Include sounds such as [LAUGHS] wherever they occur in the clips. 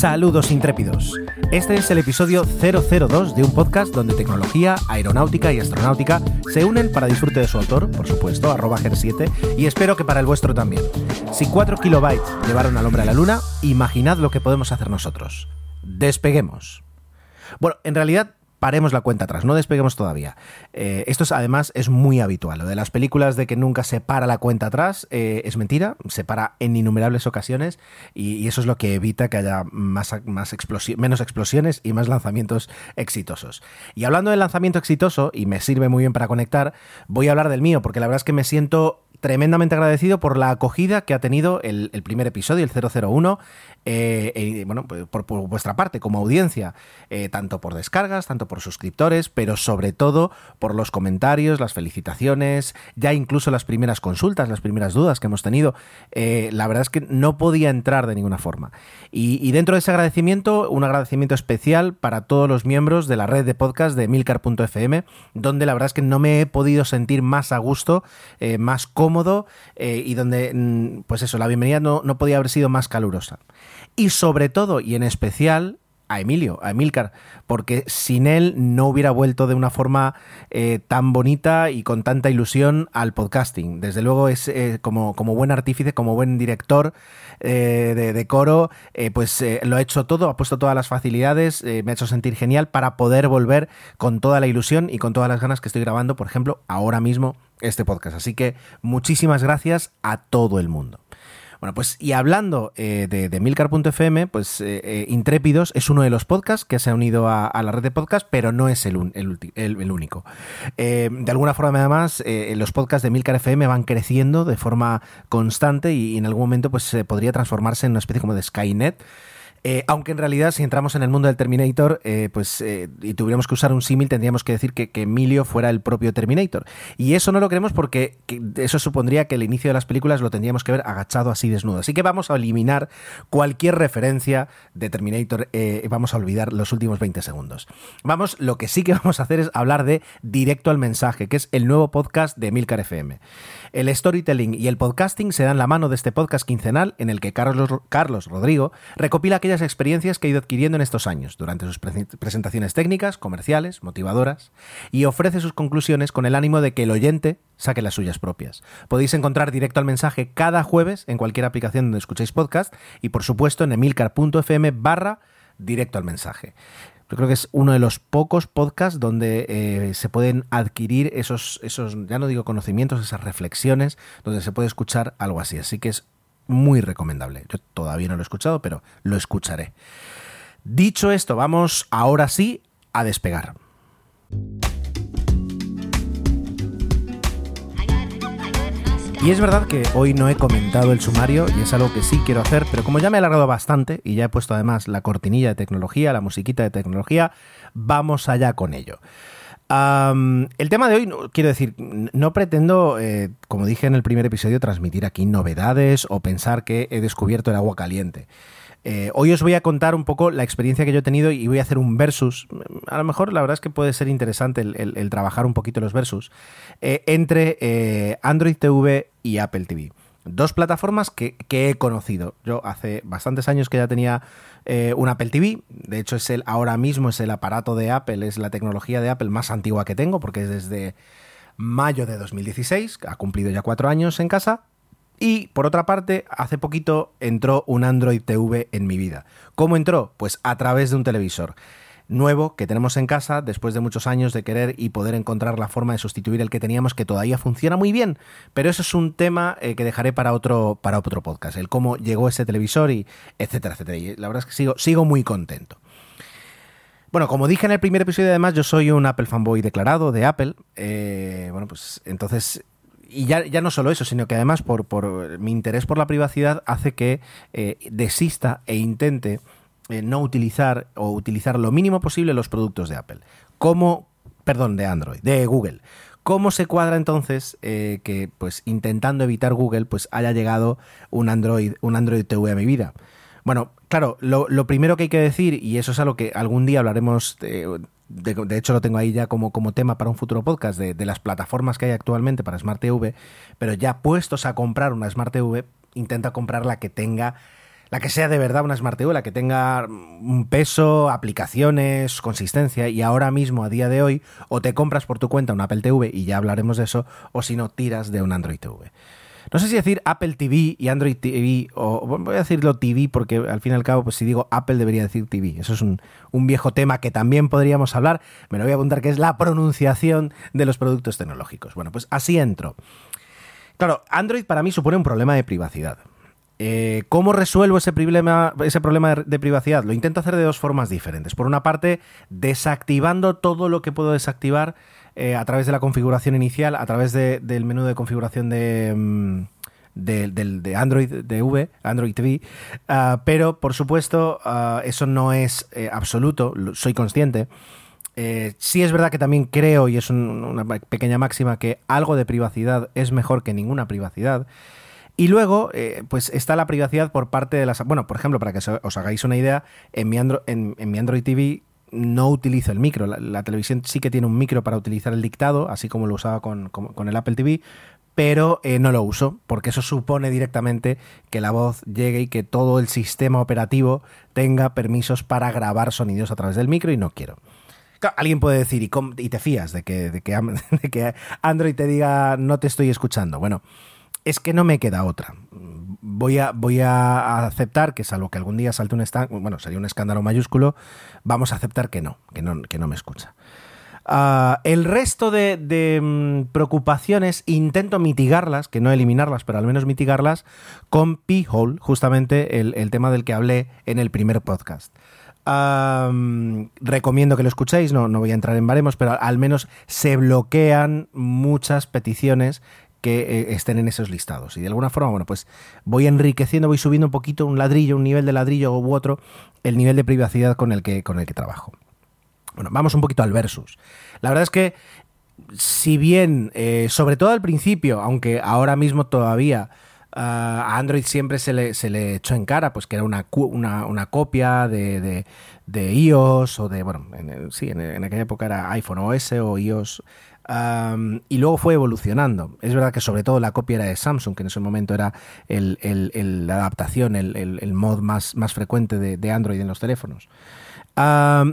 Saludos intrépidos. Este es el episodio 002 de un podcast donde tecnología, aeronáutica y astronáutica se unen para disfrute de su autor, por supuesto, arroba GER7, y espero que para el vuestro también. Si 4 kilobytes llevaron al hombre a la luna, imaginad lo que podemos hacer nosotros. Despeguemos. Bueno, en realidad paremos la cuenta atrás, no despeguemos todavía. Eh, esto es, además es muy habitual. Lo de las películas de que nunca se para la cuenta atrás eh, es mentira, se para en innumerables ocasiones y, eso es lo que evita que haya más, más menos explosiones y más lanzamientos exitosos. Y hablando del lanzamiento exitoso, y me sirve muy bien para conectar, voy a hablar del mío, porque la verdad es que me siento tremendamente agradecido por la acogida que ha tenido el, primer episodio, el 001, eh, eh, bueno, pues, por, vuestra parte como audiencia, eh, tanto por descargas, tanto por suscriptores, pero sobre todo por los comentarios, las felicitaciones, ya incluso las primeras consultas, las primeras dudas que hemos tenido. la verdad es que no podía entrar de ninguna forma. Y, dentro de ese agradecimiento, un agradecimiento especial para todos los miembros de la red de podcast de milcar.fm, donde la verdad es que no me he podido sentir más a gusto, más cómodo y donde, mm, pues eso, la bienvenida no, no podía haber sido más calurosa. Y sobre todo, y en especial, a Emilio, a Emilcar, porque sin él no hubiera vuelto de una forma eh, tan bonita y con tanta ilusión al podcasting. Desde luego es eh, como, como, buen artífice, como buen director de, de, coro, pues lo ha hecho todo, ha puesto todas las facilidades, me ha hecho sentir genial para poder volver con toda la ilusión y con todas las ganas que estoy grabando, por ejemplo, ahora mismo este podcast. Así que muchísimas gracias a todo el mundo. Bueno, pues y hablando eh, de, Milcar.fm, pues eh, eh, Intrépidos es uno de los podcasts que se ha unido a, la red de podcast, pero no es el, el, único. de alguna forma, además, los podcasts de Milcar FM van creciendo de forma constante y, en algún momento pues podría transformarse en una especie como de Skynet. Eh, aunque en realidad, si entramos en el mundo del Terminator, eh, pues eh, y tuviéramos que usar un símil, tendríamos que decir que, Emilio fuera el propio Terminator. Y eso no lo queremos porque eso supondría que el inicio de las películas lo tendríamos que ver agachado así desnudo. Así que vamos a eliminar cualquier referencia de Terminator. vamos a olvidar los últimos 20 segundos. Vamos, lo que sí que [LAUGHS] vamos a hacer es hablar de Directo al Mensaje, que es el nuevo podcast de Milcar FM. El storytelling y el podcasting se dan la mano de este podcast quincenal en el que Carlos, Carlos Rodrigo recopila aquellas experiencias que ha ido adquiriendo en estos años, durante sus presentaciones técnicas, comerciales, motivadoras, y ofrece sus conclusiones con el ánimo de que el oyente saque las suyas propias. Podéis encontrar directo al mensaje cada jueves en cualquier aplicación donde escuchéis podcast y por supuesto en emilcar.fm barra directo al mensaje. Yo creo que es uno de los pocos podcasts donde eh, se pueden adquirir esos, esos, ya no digo conocimientos, esas reflexiones, donde se puede escuchar algo así. Así que es muy recomendable. Yo todavía no lo he escuchado, pero lo escucharé. Dicho esto, vamos ahora sí a despegar. Y es verdad que hoy no he comentado el sumario y es algo que sí quiero hacer, pero como ya me he alargado bastante y ya he puesto además la cortinilla de tecnología, la musiquita de tecnología, vamos allá con ello. el tema de hoy, quiero decir, no pretendo, eh, como dije en el primer episodio, transmitir aquí novedades o pensar que he descubierto el agua caliente. Eh, hoy os voy a contar un poco la experiencia que yo he tenido y voy a hacer un versus. A lo mejor la verdad es que puede ser interesante el, trabajar un poquito los versus eh, entre Android TV y Apple TV. Dos plataformas que, he conocido. Yo hace bastantes años que ya tenía un Apple TV. De hecho, es el, ahora mismo es el aparato de Apple, es la tecnología de Apple más antigua que tengo, porque es desde mayo de 2016. Ha cumplido ya cuatro años en casa. Y por otra parte, hace poquito entró un Android TV en mi vida. ¿Cómo entró? Pues a través de un televisor nuevo que tenemos en casa después de muchos años de querer y poder encontrar la forma de sustituir el que teníamos que todavía funciona muy bien. Pero eso es un tema eh, que dejaré para otro, para otro podcast, el cómo llegó ese televisor y etcétera, etcétera. Y la verdad es que sigo, sigo muy contento. Bueno, como dije en el primer episodio, además, yo soy un Apple fanboy declarado de Apple. Eh, bueno, pues entonces y ya, ya, no solo eso, sino que además por, por mi interés por la privacidad hace que eh, desista e intente eh, no utilizar o utilizar lo mínimo posible los productos de Apple. ¿Cómo, perdón, de Android, de Google. ¿Cómo se cuadra entonces eh, que, pues, intentando evitar Google, pues haya llegado un Android, un Android TV a mi vida? Bueno, claro, lo, primero que hay que decir, y eso es algo que algún día hablaremos de, de, hecho lo tengo ahí ya como, como tema para un futuro podcast de, de, las plataformas que hay actualmente para Smart TV, pero ya puestos a comprar una Smart TV, intenta comprar la que tenga, la que sea de verdad una Smart TV, la que tenga un peso, aplicaciones, consistencia, y ahora mismo, a día de hoy, o te compras por tu cuenta un Apple TV, y ya hablaremos de eso, o si no, tiras de un Android TV no sé si decir Apple TV y Android TV, o voy a decirlo TV porque al fin y al cabo, pues si digo Apple debería decir TV. Eso es un, viejo tema que también podríamos hablar. Me lo voy a apuntar que es la pronunciación de los productos tecnológicos. Bueno, pues así entro. Claro, Android para mí supone un problema de privacidad. Eh, ¿Cómo resuelvo ese problema, ese problema de privacidad? Lo intento hacer de dos formas diferentes. Por una parte, desactivando todo lo que puedo desactivar eh, a través de la configuración inicial, a través del menú de configuración de, mm, de, Android V, Android TV, ah, pero por supuesto ah, eso no es eh, absoluto, soy consciente. Sí es verdad que también creo, y es una pequeña máxima, que algo de privacidad es mejor que ninguna privacidad. Y luego, pues está la privacidad por parte de las... Bueno, por ejemplo, para que os hagáis una idea, en mi, en mi Android TV no utilizo el micro. La, televisión sí que tiene un micro para utilizar el dictado, así como lo usaba con, el Apple TV, pero eh, no lo uso, porque eso supone directamente que la voz llegue y que todo el sistema operativo tenga permisos para grabar sonidos a través del micro y no quiero. alguien puede decir, ¿y, te fías de, que, [LAUGHS] de que Android te diga no te estoy escuchando? Bueno, es que no me queda otra voy a, voy a aceptar que salvo que algún día salte un escándalo, bueno, sería un escándalo mayúsculo, vamos a aceptar que no, que no, que no me escucha. Ah, el resto de, mm, preocupaciones intento mitigarlas, que no eliminarlas, pero al menos mitigarlas con P-Hole, justamente el, tema del que hablé en el primer podcast. recomiendo que lo escuchéis, no, no voy a entrar en baremos, pero al menos se bloquean muchas peticiones que eh, estén en esos listados. Y de alguna forma, bueno, pues voy enriqueciendo, voy subiendo un poquito, un ladrillo, un nivel de ladrillo u otro, el nivel de privacidad con el que, con el que trabajo. Bueno, vamos un poquito al versus. La verdad es que, si bien, eh, sobre todo al principio, aunque ahora mismo todavía a Android siempre se le, se le, echó en cara, pues que era una, una, copia de, de, iOS o de, bueno, en, sí, en, en, aquella época era iPhone OS o iOS y luego fue evolucionando. Es verdad que sobre todo la copia era de Samsung, que en ese momento era la adaptación, el, mod más, más frecuente de, Android en los teléfonos.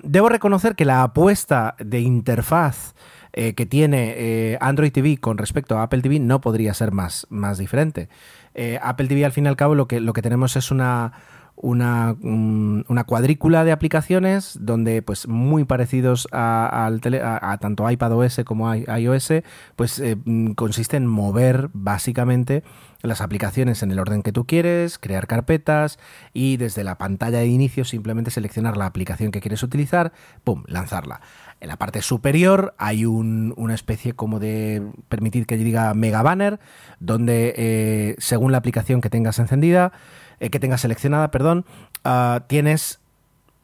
debo reconocer que la apuesta de interfaz eh, que tiene eh, Android TV con respecto a Apple TV no podría ser más, más diferente. Eh, Apple TV al fin y al cabo lo que, lo que tenemos es una una, una, cuadrícula de aplicaciones donde pues muy parecidos a, a, tanto iPadOS como iOS pues eh, consiste en mover básicamente las aplicaciones en el orden que tú quieres, crear carpetas y desde la pantalla de inicio simplemente seleccionar la aplicación que quieres utilizar, pum, lanzarla. En la parte superior hay una especie como de, permitir que diga mega banner, donde eh, según la aplicación que tengas encendida, eh, que tengas seleccionada, perdón, ah, tienes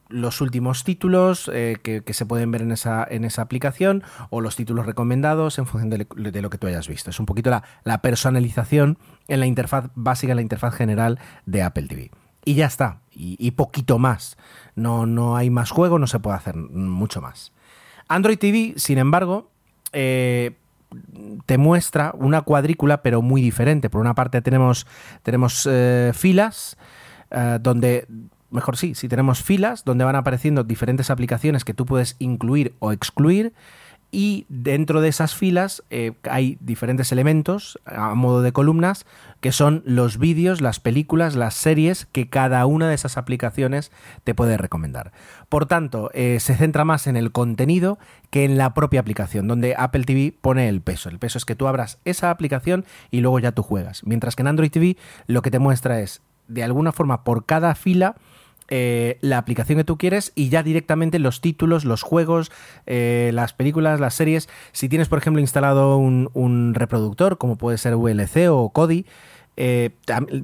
los últimos títulos eh, que, se pueden ver en esa, en esa aplicación o los títulos recomendados en función de, lo que tú hayas visto. Es un poquito la, personalización en la interfaz básica, en la interfaz general de Apple TV. Y ya está, y, poquito más. No, no hay más juego, no se puede hacer mucho más. Android TV, sin embargo, eh, te muestra una cuadrícula, pero muy diferente. Por una parte tenemos, tenemos eh, filas, eh, donde, mejor sí, si tenemos filas, donde van apareciendo diferentes aplicaciones que tú puedes incluir o excluir y dentro de esas filas eh, hay diferentes elementos a modo de columnas que son los vídeos, las películas, las series que cada una de esas aplicaciones te puede recomendar. Por tanto, eh, se centra más en el contenido que en la propia aplicación, donde Apple TV pone el peso. El peso es que tú abras esa aplicación y luego ya tú juegas. Mientras que en Android TV lo que te muestra es, de alguna forma, por cada fila, eh, la aplicación que tú quieres y ya directamente los títulos, los juegos, eh, las películas, las series. Si tienes, por ejemplo, instalado un, reproductor, como puede ser VLC o Kodi, eh,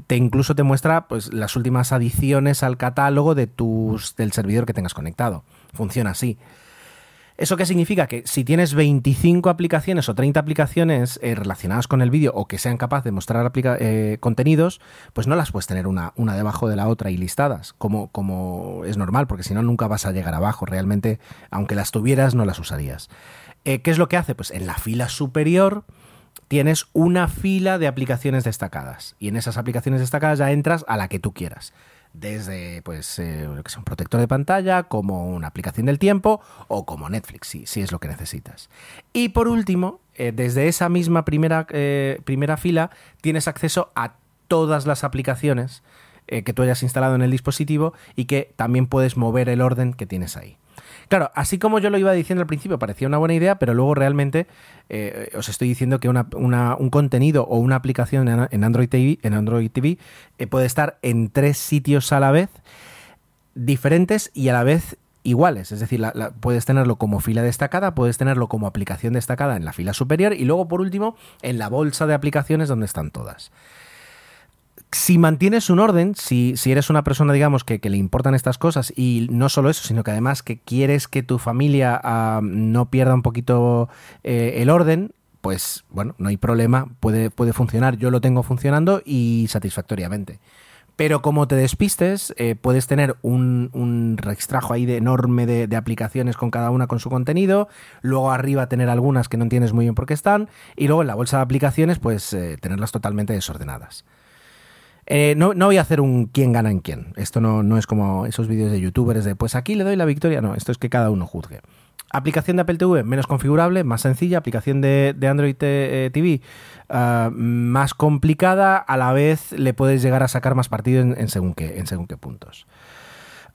te incluso te muestra pues, las últimas adiciones al catálogo de tus, del servidor que tengas conectado. Funciona así. ¿Eso qué significa? Que si tienes 25 aplicaciones o 30 aplicaciones eh, relacionadas con el vídeo o que sean capaces de mostrar eh, contenidos, pues no las puedes tener una, una, debajo de la otra y listadas, como, como es normal, porque si no nunca vas a llegar abajo. Realmente, aunque las tuvieras, no las usarías. Eh, ¿Qué es lo que hace? Pues en la fila superior tienes una fila de aplicaciones destacadas y en esas aplicaciones destacadas ya entras a la que tú quieras desde pues eh, un protector de pantalla, como una aplicación del tiempo o como Netflix, si, si es lo que necesitas. Y por último, eh, desde esa misma primera, eh, primera fila tienes acceso a todas las aplicaciones que tú hayas instalado en el dispositivo y que también puedes mover el orden que tienes ahí. Claro, así como yo lo iba diciendo al principio, parecía una buena idea, pero luego realmente eh, os estoy diciendo que un contenido o una aplicación en Android TV, en Android TV eh, puede estar en tres sitios a la vez, diferentes y a la vez iguales. Es decir, puedes tenerlo como fila destacada, puedes tenerlo como aplicación destacada en la fila superior y luego, por último, en la bolsa de aplicaciones donde están todas si mantienes un orden, si, si eres una persona, digamos, que, le importan estas cosas y no solo eso, sino que además que quieres que tu familia no pierda un poquito eh, el orden, pues bueno, no hay problema, puede, puede funcionar. Yo lo tengo funcionando y satisfactoriamente. Pero como te despistes, eh, puedes tener un, un extrajo ahí de enorme de, aplicaciones con cada una con su contenido, luego arriba tener algunas que no entiendes muy bien por qué están, y luego en la bolsa de aplicaciones, pues eh, tenerlas totalmente desordenadas. Eh, no, voy a hacer un quién gana en quién. Esto no, es como esos vídeos de youtubers de pues aquí le doy la victoria. No, esto es que cada uno juzgue. Aplicación de Apple TV menos configurable, más sencilla. Aplicación de, Android TV eh, ah, más complicada. A la vez le puedes llegar a sacar más partido en, según, qué, en según qué puntos.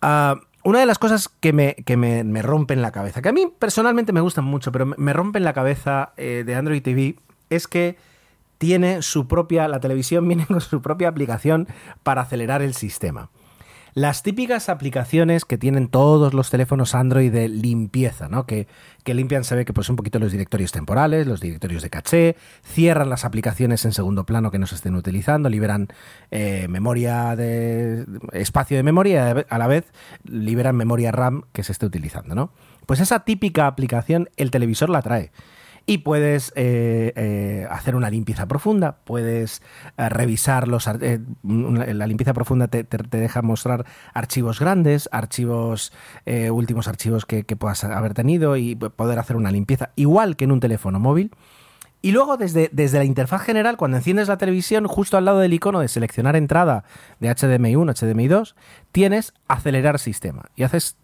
Ah, una de las cosas que, me, que me, rompen la cabeza, que a mí personalmente me gustan mucho, pero me rompen la cabeza eh, de Android TV, es que tiene su propia, la televisión [LAUGHS] viene con su propia aplicación para acelerar el sistema. Las típicas aplicaciones que tienen todos los teléfonos Android de limpieza, ¿no? Que, limpian, se ve que pues un poquito los directorios temporales, los directorios de caché, cierran las aplicaciones en segundo plano que no se estén utilizando, liberan eh, memoria de espacio de memoria a la vez liberan memoria RAM que se esté utilizando, ¿no? Pues esa típica aplicación el televisor la trae y puedes eh, eh, hacer una limpieza profunda, puedes eh, revisar los... la limpieza profunda te, deja mostrar archivos grandes, archivos, últimos archivos que, puedas haber tenido y poder hacer una limpieza, igual que en un teléfono móvil. Y luego desde, desde, la interfaz general, cuando enciendes la televisión, justo al lado del icono de seleccionar entrada de HDMI 1, HDMI 2, tienes acelerar sistema. Y haces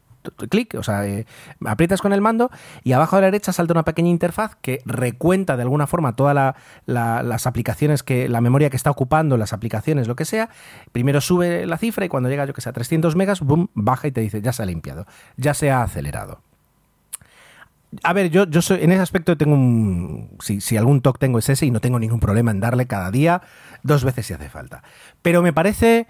clic, o sea, eh, aprietas con el mando y abajo a la derecha salta una pequeña interfaz que recuenta de alguna forma todas las aplicaciones que, la memoria que está ocupando, las aplicaciones, lo que sea. Primero sube la cifra y cuando llega, yo que sé, a 300 megas, boom, baja y te dice, ya se ha limpiado, ya se ha acelerado. A ver, yo, yo soy, en ese aspecto tengo un. Si, si algún TOC tengo es ese y no tengo ningún problema en darle cada día dos veces si hace falta. Pero me parece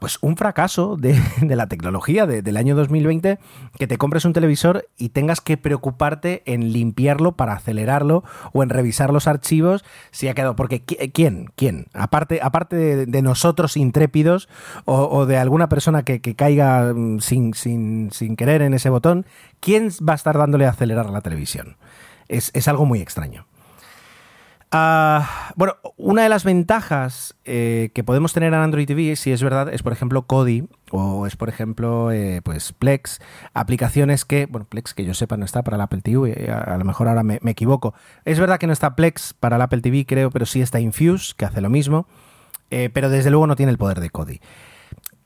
pues un fracaso de, [LAUGHS] la tecnología del año 2020 que te compres un televisor y tengas que preocuparte en limpiarlo para acelerarlo o en revisar los archivos si ha quedado. Porque ¿quién? ¿Quién? Aparte, aparte de, nosotros intrépidos o, de alguna persona que, caiga mm, sin, sin, sin, querer en ese botón, ¿quién va a estar dándole a acelerar la televisión? Es, es algo muy extraño. Ah, bueno, una de las ventajas eh, que podemos tener en Android TV, si es verdad, es por ejemplo Kodi o es por ejemplo eh, pues Plex, aplicaciones que, bueno, Plex que yo sepa no está para el Apple TV, eh, a, lo mejor ahora me, equivoco. Es verdad que no está Plex para el Apple TV, creo, pero sí está Infuse, que hace lo mismo, pero desde luego no tiene el poder de Kodi.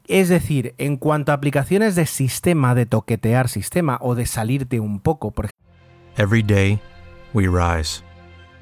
Es decir, en cuanto a aplicaciones de sistema, de toquetear sistema o de salirte un poco, por ejemplo. Every day we rise.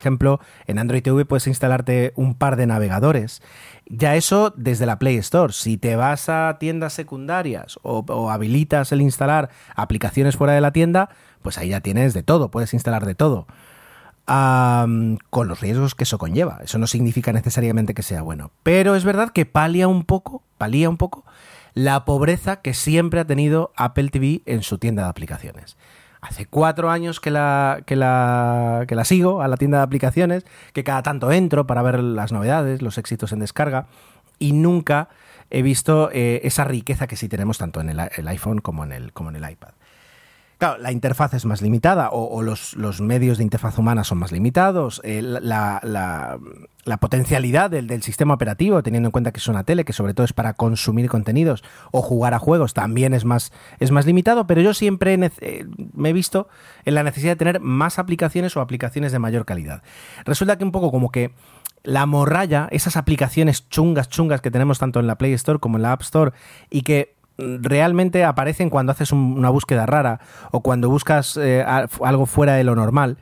Ejemplo, en Android TV puedes instalarte un par de navegadores. Ya eso desde la Play Store. Si te vas a tiendas secundarias o, habilitas el instalar aplicaciones fuera de la tienda, pues ahí ya tienes de todo, puedes instalar de todo. Con los riesgos que eso conlleva. Eso no significa necesariamente que sea bueno. Pero es verdad que palia un poco, palía un poco la pobreza que siempre ha tenido Apple TV en su tienda de aplicaciones. Hace cuatro años que la, que, la, que la sigo a la tienda de aplicaciones, que cada tanto entro para ver las novedades, los éxitos en descarga, y nunca he visto eh, esa riqueza que sí tenemos tanto en el, el iPhone como en el, como en el iPad. Claro, la interfaz es más limitada o, los, medios de interfaz humana son más limitados, eh, la, potencialidad del, del, sistema operativo, teniendo en cuenta que es una tele, que sobre todo es para consumir contenidos o jugar a juegos, también es más, es más limitado, pero yo siempre eh, me he visto en la necesidad de tener más aplicaciones o aplicaciones de mayor calidad. Resulta que un poco como que la morralla, esas aplicaciones chungas, chungas que tenemos tanto en la Play Store como en la App Store y que realmente aparecen cuando haces un, una búsqueda rara o cuando buscas eh, algo fuera de lo normal.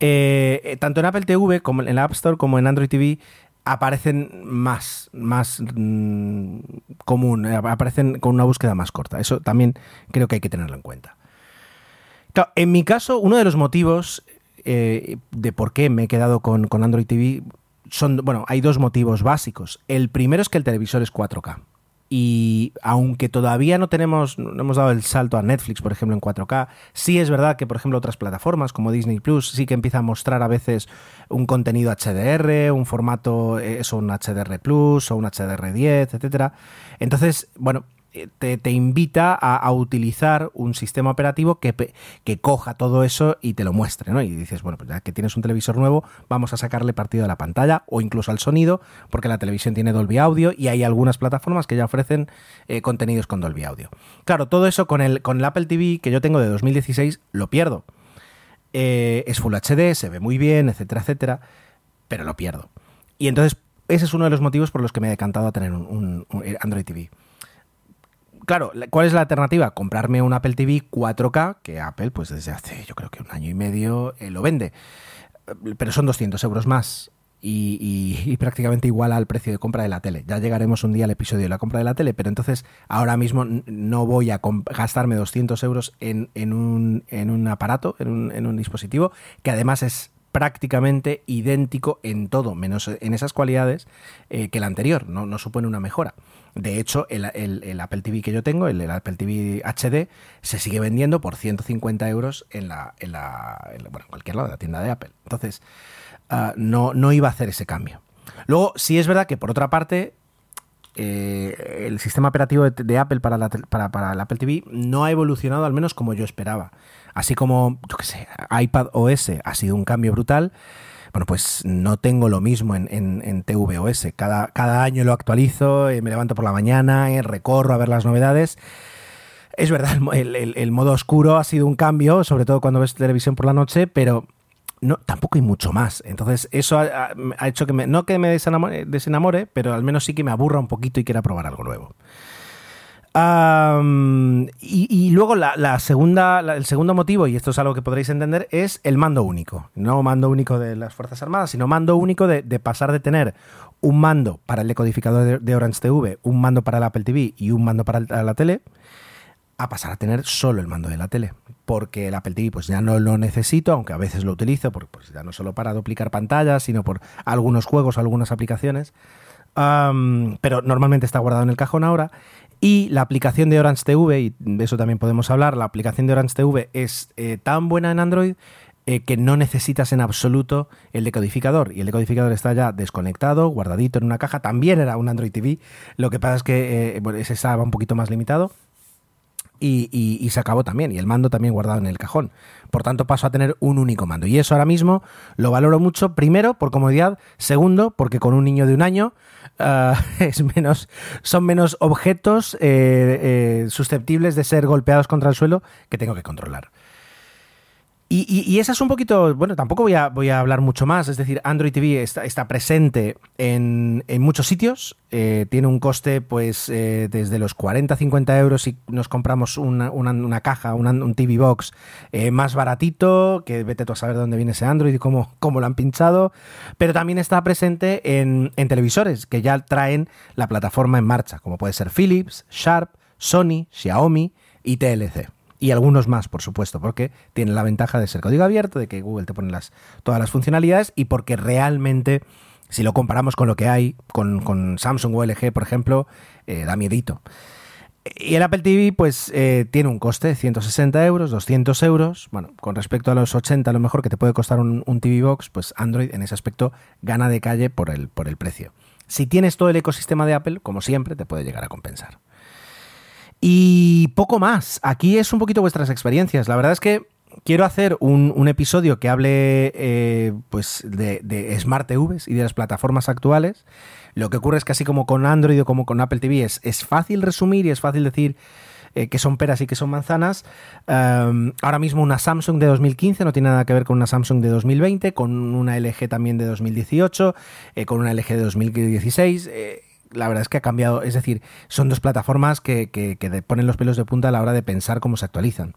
Eh, tanto en Apple TV como en la App Store como en Android TV aparecen más, más mmm, común, eh, aparecen con una búsqueda más corta. Eso también creo que hay que tenerlo en cuenta. En mi caso, uno de los motivos eh, de por qué me he quedado con, con Android TV son, bueno, hay dos motivos básicos. El primero es que el televisor es 4K. Y aunque todavía no tenemos, no hemos dado el salto a Netflix, por ejemplo, en 4K, sí es verdad que, por ejemplo, otras plataformas como Disney Plus sí que empiezan a mostrar a veces un contenido HDR, un formato, eso, un HDR Plus o un HDR 10, etcétera. Entonces, bueno, te, te, invita a, utilizar un sistema operativo que, coja todo eso y te lo muestre, ¿no? Y dices, bueno, pues ya que tienes un televisor nuevo, vamos a sacarle partido a la pantalla o incluso al sonido, porque la televisión tiene Dolby Audio y hay algunas plataformas que ya ofrecen eh, contenidos con Dolby Audio. Claro, todo eso con el, con Apple TV que yo tengo de 2016 lo pierdo. Eh, es Full HD, se ve muy bien, etcétera, etcétera, pero lo pierdo. Y entonces, ese es uno de los motivos por los que me he decantado a tener un Android TV claro, ¿cuál es la alternativa? Comprarme un Apple TV 4K, que Apple, pues desde hace yo creo que un año y medio eh, lo vende. Pero son 200 euros más. Y, prácticamente igual al precio de compra de la tele. Ya llegaremos un día al episodio de la compra de la tele, pero entonces ahora mismo no voy a gastarme 200 euros en, un, aparato, en un dispositivo, que además es prácticamente idéntico en todo, menos en esas cualidades eh, que el anterior, no, supone una mejora. De hecho, el, el, Apple TV que yo tengo, el, Apple TV HD, se sigue vendiendo por 150 euros en la, en la, en la bueno, en cualquier lado de la tienda de Apple. Entonces, uh, no, no iba a hacer ese cambio. Luego, sí es verdad que por otra parte, eh, el sistema operativo de, de Apple para, la, para, para el Apple TV no ha evolucionado al menos como yo esperaba. Así como, yo qué sé, iPad OS ha sido un cambio brutal bueno, pues no tengo lo mismo en, en, en tvOS. Cada, cada, año lo actualizo, eh, me levanto por la mañana, eh, recorro a ver las novedades. Es verdad, el, modo oscuro ha sido un cambio, sobre todo cuando ves televisión por la noche, pero no, tampoco hay mucho más. Entonces, eso ha, hecho que no que me desenamore, desenamore, pero al menos sí que me aburra un poquito y quiera probar algo nuevo. Y, luego la, segunda, el segundo motivo, y esto es algo que podréis entender, es el mando único. No mando único de las Fuerzas Armadas, sino mando único de, pasar de tener un mando para el decodificador de, Orange TV, un mando para el Apple TV y un mando para la tele, a pasar a tener solo el mando de la tele. Porque el Apple TV pues ya no lo necesito, aunque a veces lo utilizo, porque pues ya no solo para duplicar pantallas, sino por algunos juegos, algunas aplicaciones. Pero normalmente está guardado en el cajón ahora. Y la aplicación de Orange TV, y de eso también podemos hablar, la aplicación de Orange TV es eh, tan buena en Android eh, que no necesitas en absoluto el decodificador. Y el decodificador está ya desconectado, guardadito en una caja. También era un Android TV. Lo que pasa es que eh, ese estaba un poquito más limitado. Y, y- se acabó también, y el mando también guardado en el cajón. Por tanto, paso a tener un único mando. Y eso ahora mismo lo valoro mucho, primero, por comodidad, segundo, porque con un niño de un año ah, [LAUGHS] es menos, son menos objetos eh, eh, susceptibles de ser golpeados contra el suelo que tengo que controlar. Y, y- esa es un poquito, bueno, tampoco voy a, voy a hablar mucho más, es decir, Android TV está, está presente en, en muchos sitios, eh, tiene un coste pues eh, desde los 40-50 euros si nos compramos una, una- una caja, una- un TV Box eh, más baratito, que vete tú a saber de dónde viene ese Android y cómo, cómo lo han pinchado, pero también está presente en, en televisores que ya traen la plataforma en marcha, como puede ser Philips, Sharp, Sony, Xiaomi y TLC y algunos más, por supuesto, porque tiene la ventaja de ser código abierto, de que Google te pone las, todas las funcionalidades y porque realmente, si lo comparamos con lo que hay, con, con Samsung o LG, por ejemplo, eh, da miedito. Y el Apple TV, pues eh, tiene un coste, 160 euros, 200 euros. Bueno, con respecto a los 80, a lo mejor que te puede costar un, un TV Box, pues Android en ese aspecto gana de calle por el, por el precio. Si tienes todo el ecosistema de Apple, como siempre, te puede llegar a compensar. Y poco más. Aquí es un poquito vuestras experiencias. La verdad es que quiero hacer un, episodio que hable eh, pues de, Smart TVs y de las plataformas actuales. Lo que ocurre es que así como con Android o como con Apple TV es, es fácil resumir y es fácil decir eh, que son peras y que son manzanas. Um, ahora mismo una Samsung de 2015 no tiene nada que ver con una Samsung de 2020, con una LG también de 2018, eh, con una LG de 2016. La verdad es que ha cambiado. Es decir, son dos plataformas que, que- ponen los pelos de punta a la hora de pensar cómo se actualizan.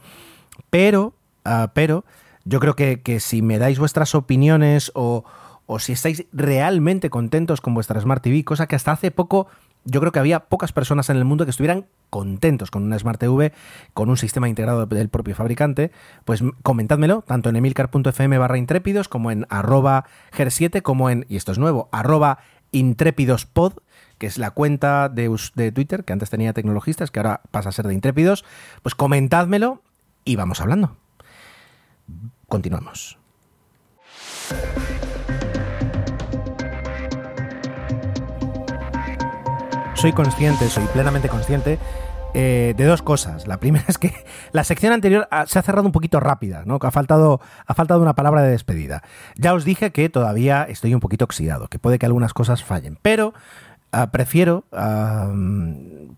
Pero, ah, pero, yo creo que, que si me dais vuestras opiniones o, o si estáis realmente contentos con vuestra Smart TV, cosa que hasta hace poco yo creo que había pocas personas en el mundo que estuvieran contentos con una Smart TV, con un sistema integrado del propio fabricante, pues comentádmelo tanto en emilcar.fm barra intrépidos como en arroba ger7 como en, y esto es nuevo, arroba intrépidospod, que es la cuenta de, de Twitter que antes tenía tecnologistas, que ahora pasa a ser de intrépidos, pues comentádmelo y vamos hablando. Continuamos. Soy consciente, soy plenamente consciente eh, de dos cosas. La primera [LAUGHS] es que la sección anterior ha- se ha cerrado un poquito rápida, ¿no? Ha faltado, ha faltado una palabra de despedida. Ya os dije que todavía estoy un poquito oxidado, que puede que algunas cosas fallen, pero prefiero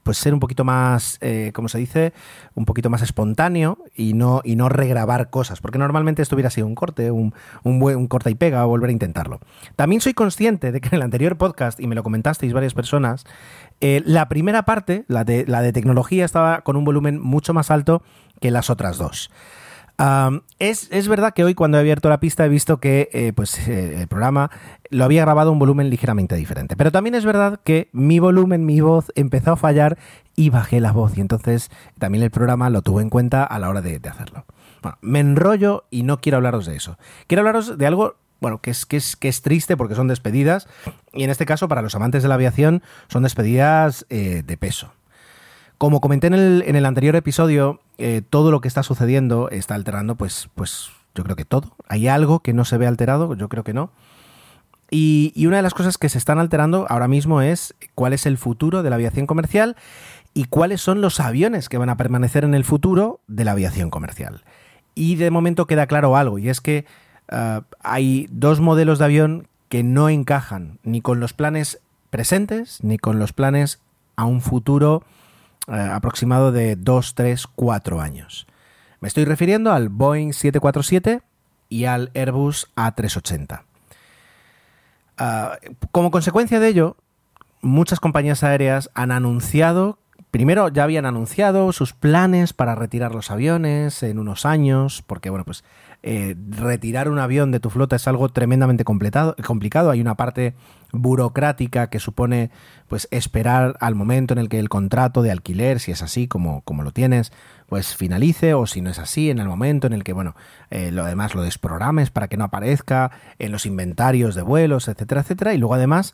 pues ser un poquito más, eh, ¿cómo se dice? Un poquito más espontáneo y no, y no regrabar cosas, porque normalmente esto hubiera sido un corte, un, un, buen, corta y pega o volver a intentarlo. También soy consciente de que en el anterior podcast, y me lo comentasteis varias personas, eh, la primera parte, la de, la de tecnología, estaba con un volumen mucho más alto que las otras dos. Es, es verdad que hoy cuando he abierto la pista he visto que eh, pues, eh, el programa lo había grabado un volumen ligeramente diferente. Pero también es verdad que mi volumen, mi voz empezó a fallar y bajé la voz. Y entonces también el programa lo tuvo en cuenta a la hora de, de hacerlo. Bueno, me enrollo y no quiero hablaros de eso. Quiero hablaros de algo bueno, que es, que, es, que es triste porque son despedidas. Y en este caso, para los amantes de la aviación, son despedidas eh, de peso. Como comenté en el, en el anterior episodio, eh, todo lo que está sucediendo está alterando, pues, pues yo creo que todo. ¿Hay algo que no se ve alterado? Yo creo que no. Y, una de las cosas que se están alterando ahora mismo es cuál es el futuro de la aviación comercial y cuáles son los aviones que van a permanecer en el futuro de la aviación comercial. Y de momento queda claro algo, y es que uh, hay dos modelos de avión que no encajan ni con los planes presentes ni con los planes a un futuro aproximado de 2, 3, 4 años. Me estoy refiriendo al Boeing 747 y al Airbus A380. Uh, como consecuencia de ello, muchas compañías aéreas han anunciado, primero ya habían anunciado sus planes para retirar los aviones en unos años, porque bueno, pues eh, retirar un avión de tu flota es algo tremendamente complicado. Hay una parte burocrática que supone pues esperar al momento en el que el contrato de alquiler, si es así como, como lo tienes, pues finalice, o si no es así, en el momento en el que, bueno, eh, lo demás lo desprogrames para que no aparezca en los inventarios de vuelos, etcétera, etcétera. Y luego además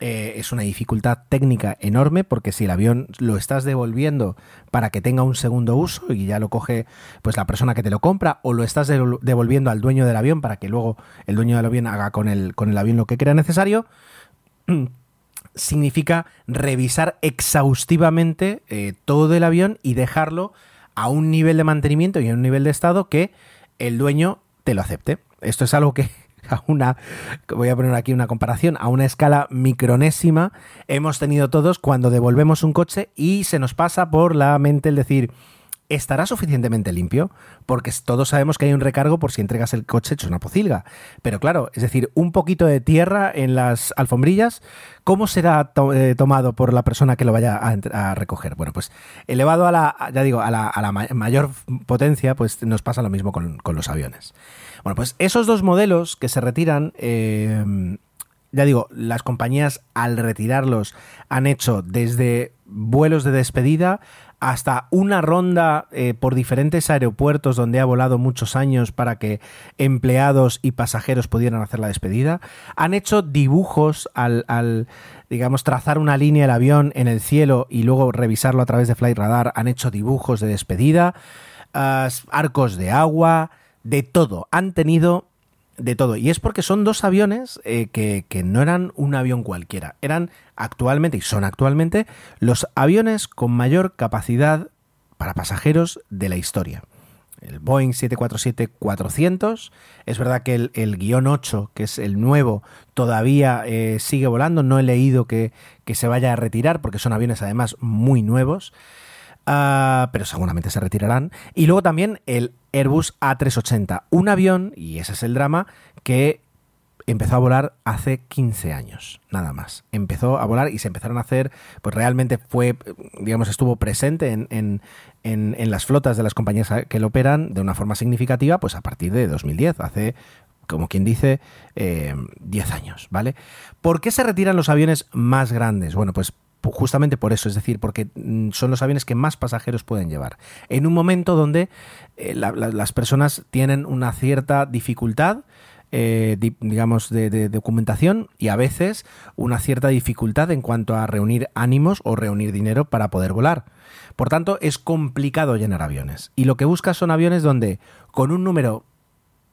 eh, es una dificultad técnica enorme porque si el avión lo estás devolviendo para que tenga un segundo uso y ya lo coge pues la persona que te lo compra o lo estás devolviendo al dueño del avión para que luego el dueño del avión haga con el, con el avión lo que crea necesario, [CLEARS THROAT] significa revisar exhaustivamente eh, todo el avión y dejarlo a un nivel de mantenimiento y a un nivel de estado que el dueño te lo acepte. Esto es algo que a una, voy a poner aquí una comparación, a una escala micronésima hemos tenido todos cuando devolvemos un coche y se nos pasa por la mente el decir, ¿Estará suficientemente limpio? Porque todos sabemos que hay un recargo por si entregas el coche hecho una pocilga. Pero claro, es decir, un poquito de tierra en las alfombrillas, ¿cómo será eh, tomado por la persona que lo vaya a, recoger? Bueno, pues elevado a la, ya digo, a la, mayor potencia, pues nos pasa lo mismo con, los aviones. Bueno, pues esos dos modelos que se retiran, eh, ya digo, las compañías al retirarlos han hecho desde vuelos de despedida hasta una ronda eh, por diferentes aeropuertos donde ha volado muchos años para que empleados y pasajeros pudieran hacer la despedida. Han hecho dibujos al, digamos, trazar una línea del avión en el cielo y luego revisarlo a través de Flight Radar. Han hecho dibujos de despedida, arcos de agua, de todo. Han tenido de todo. Y es porque son dos aviones eh, que, que, no eran un avión cualquiera. Eran actualmente, y son actualmente, los aviones con mayor capacidad para pasajeros de la historia. El Boeing 747-400. Es verdad que el, guion 8, que es el nuevo, todavía eh, sigue volando. No he leído que, que, se vaya a retirar porque son aviones además muy nuevos. Uh, pero seguramente se retirarán. Y luego también el Airbus A380, un avión, y ese es el drama, que empezó a volar hace 15 años, nada más. Empezó a volar y se empezaron a hacer, pues realmente fue, digamos, estuvo presente en, en, en, las flotas de las compañías que lo operan de una forma significativa, pues a partir de 2010, hace como quien dice, 10 eh, años, ¿vale? ¿Por qué se retiran los aviones más grandes? Bueno, pues justamente por eso, es decir, porque mm, son los aviones que más pasajeros pueden llevar. En un momento donde eh, las personas tienen una cierta dificultad, eh, digamos, de, documentación y a veces una cierta dificultad en cuanto a reunir ánimos o reunir dinero para poder volar. Por tanto, es complicado llenar aviones. Y lo que buscas son aviones donde con un número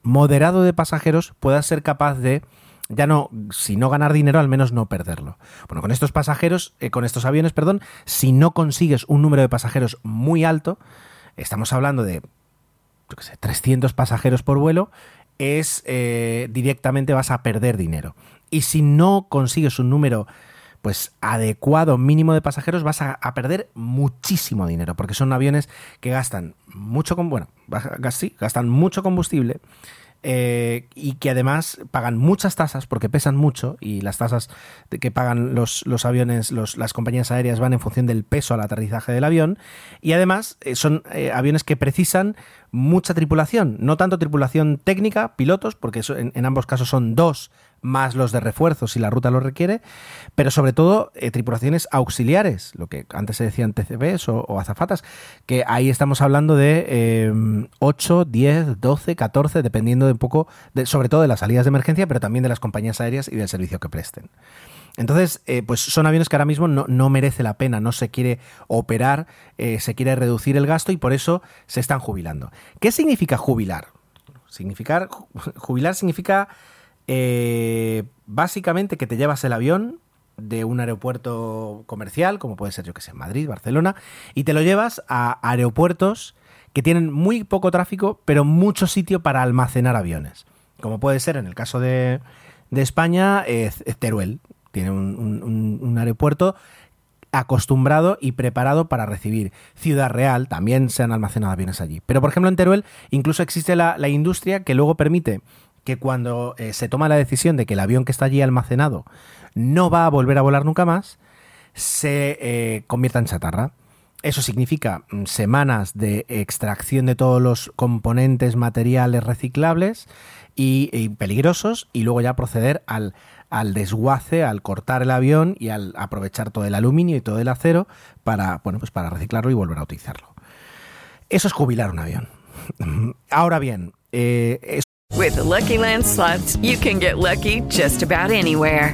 moderado de pasajeros puedas ser capaz de ya no, si no ganar dinero, al menos no perderlo. Bueno, con estos pasajeros, eh, con estos aviones, perdón, si no consigues un número de pasajeros muy alto, estamos hablando de, yo qué sé, 300 pasajeros por vuelo, es eh, directamente vas a perder dinero. Y si no consigues un número pues adecuado mínimo de pasajeros vas a, perder muchísimo dinero porque son aviones que gastan mucho bueno gastan mucho combustible eh, y que además pagan muchas tasas porque pesan mucho y las tasas que pagan los, los aviones, las compañías aéreas van en función del peso al aterrizaje del avión. Y además eh, son eh, aviones que precisan mucha tripulación, no tanto tripulación técnica, pilotos, porque en, ambos casos son dos más los de refuerzo si la ruta lo requiere, pero sobre todo eh, tripulaciones auxiliares, lo que antes se decían TCBs o, azafatas, que ahí estamos hablando de 8, 10, 12, 14, dependiendo de un poco, de, sobre todo de las salidas de emergencia, pero también de las compañías aéreas y del servicio que presten. Entonces, eh, pues son aviones que ahora mismo no, merece la pena, no se quiere operar, eh, se quiere reducir el gasto y por eso se están jubilando. ¿Qué significa jubilar? Significar, [LAUGHS] jubilar significa eh, básicamente que te llevas el avión de un aeropuerto comercial, como puede ser, yo que sé, Madrid, Barcelona, y te lo llevas a aeropuertos que tienen muy poco tráfico, pero mucho sitio para almacenar aviones. Como puede ser en el caso de, de España, Teruel. Tiene un, aeropuerto acostumbrado y preparado para recibir. Ciudad Real también se han almacenado aviones allí. Pero por ejemplo en Teruel incluso existe la, industria que luego permite que cuando eh, se toma la decisión de que el avión que está allí almacenado no va a volver a volar nunca más, se eh, convierta en chatarra. Eso significa mm, semanas de extracción de todos los componentes materiales reciclables y peligrosos y luego ya proceder al al desguace, al cortar el avión y al aprovechar todo el aluminio y todo el acero para, bueno, pues para reciclarlo y volver a utilizarlo. Eso es jubilar un avión. [LAUGHS] Ahora bien, eh. With the Lucky Land you can get lucky just about anywhere.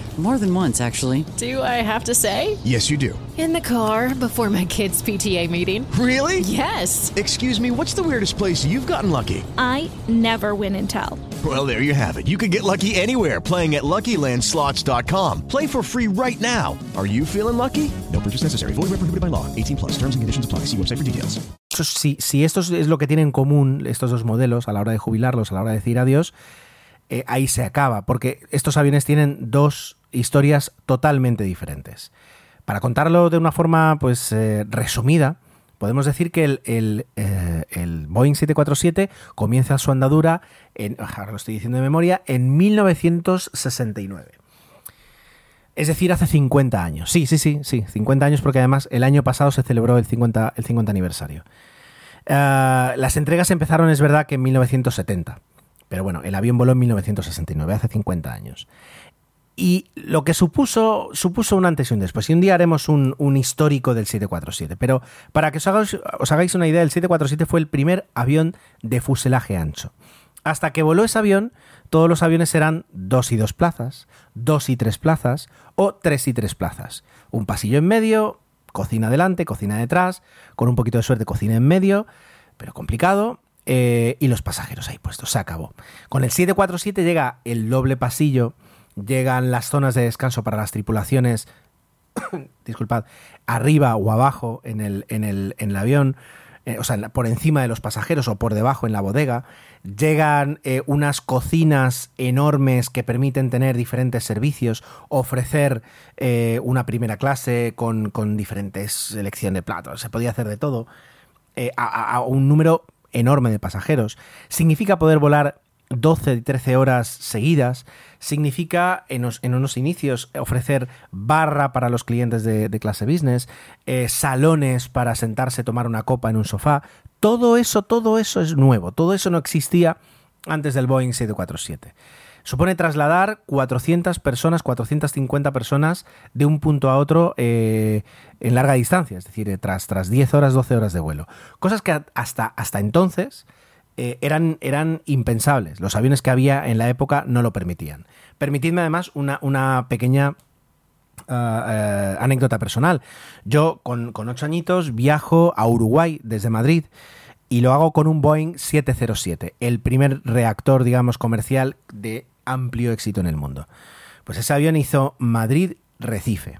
More than once, actually. Do I have to say? Yes, you do. In the car before my kids' PTA meeting. Really? Yes. Excuse me, what's the weirdest place you've gotten lucky? I never win and tell. Well, there you have it. You can get lucky anywhere playing at LuckyLandSlots.com. Play for free right now. Are you feeling lucky? No purchase necessary. Void where prohibited by law. 18 plus. Terms and conditions apply. See website for details. Si, si esto es lo que tienen en común estos dos modelos a la hora de jubilarlos, a la hora de decir adiós, eh, ahí se acaba, porque estos aviones tienen dos historias totalmente diferentes. Para contarlo de una forma pues eh, resumida, podemos decir que el, eh, Boeing 747 comienza su andadura, en, lo estoy diciendo de memoria, en 1969. Es decir, hace 50 años. Sí, sí, sí, sí, 50 años porque además el año pasado se celebró el 50, el 50 aniversario. Uh, las entregas empezaron, es verdad, que en 1970. Pero bueno, el avión voló en 1969, hace 50 años. Y lo que supuso, supuso un antes y un después. Y un día haremos un, un histórico del 747. Pero para que os hagáis, una idea, el 747 fue el primer avión de fuselaje ancho. Hasta que voló ese avión, todos los aviones eran dos y dos plazas, dos y tres plazas o tres y tres plazas. Un pasillo en medio, cocina delante, cocina detrás, con un poquito de suerte cocina en medio, pero complicado. Eh, y los pasajeros ahí puestos, se acabó. Con el 747 llega el doble pasillo llegan las zonas de descanso para las tripulaciones, [COUGHS] disculpad, arriba o abajo en el, en el, en el avión, eh, o sea, por encima de los pasajeros o por debajo en la bodega. Llegan eh, unas cocinas enormes que permiten tener diferentes servicios, ofrecer eh, una primera clase con, con, diferentes selección de platos, se podía hacer de todo, a un número enorme de pasajeros. Significa poder volar 12 y 13 horas seguidas, significa en, unos inicios ofrecer barra para los clientes de, clase business, eh, salones para sentarse, tomar una copa en un sofá. Todo eso, todo eso es nuevo, todo eso no existía antes del Boeing 747. Supone trasladar 400 personas, 450 personas de un punto a otro eh, en larga distancia, es decir, tras, tras 10 horas, 12 horas de vuelo. Cosas que hasta, hasta entonces eh, eran, eran impensables. Los aviones que había en la época no lo permitían. Permitidme además una, una pequeña Uh, uh, anécdota personal. Yo con, con, ocho añitos viajo a Uruguay desde Madrid y lo hago con un Boeing 707, el primer reactor, digamos, comercial de amplio éxito en el mundo. Pues ese avión hizo Madrid-Recife.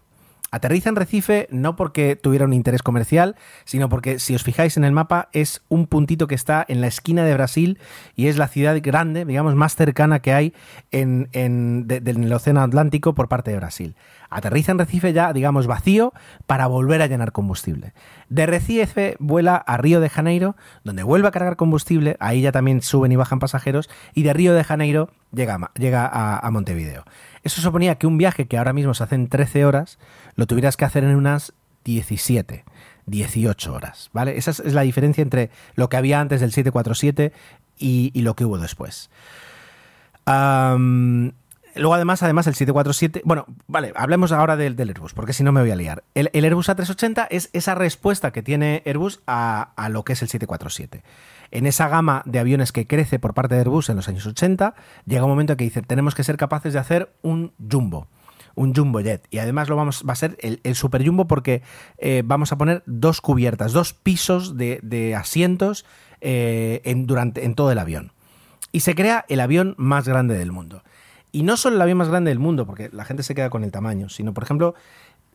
Aterriza en Recife no porque tuviera un interés comercial, sino porque si os fijáis en el mapa es un puntito que está en la esquina de Brasil y es la ciudad grande, digamos, más cercana que hay en, en, de, de, en el Océano Atlántico por parte de Brasil. Aterriza en Recife ya, digamos, vacío para volver a llenar combustible. De Recife vuela a Río de Janeiro, donde vuelve a cargar combustible, ahí ya también suben y bajan pasajeros, y de Río de Janeiro llega, llega a, Montevideo. Eso suponía que un viaje que ahora mismo se hace en 13 horas, lo tuvieras que hacer en unas 17, 18 horas, ¿vale? Esa es la diferencia entre lo que había antes del 747 y, lo que hubo después. Luego además, además el 747, bueno, vale, hablemos ahora del, Airbus, porque si no me voy a liar. El, el, Airbus A380 es esa respuesta que tiene Airbus a, a lo que es el 747 en esa gama de aviones que crece por parte de Airbus en los años 80, llega un momento que dice, tenemos que ser capaces de hacer un jumbo un jumbo jet. Y además lo vamos va a ser el, super jumbo porque eh, vamos a poner dos cubiertas dos pisos de, de asientos eh, durante, en todo el avión. Y se crea el avión más grande del mundo y no solo el avión más grande del mundo porque la gente se queda con el tamaño sino por ejemplo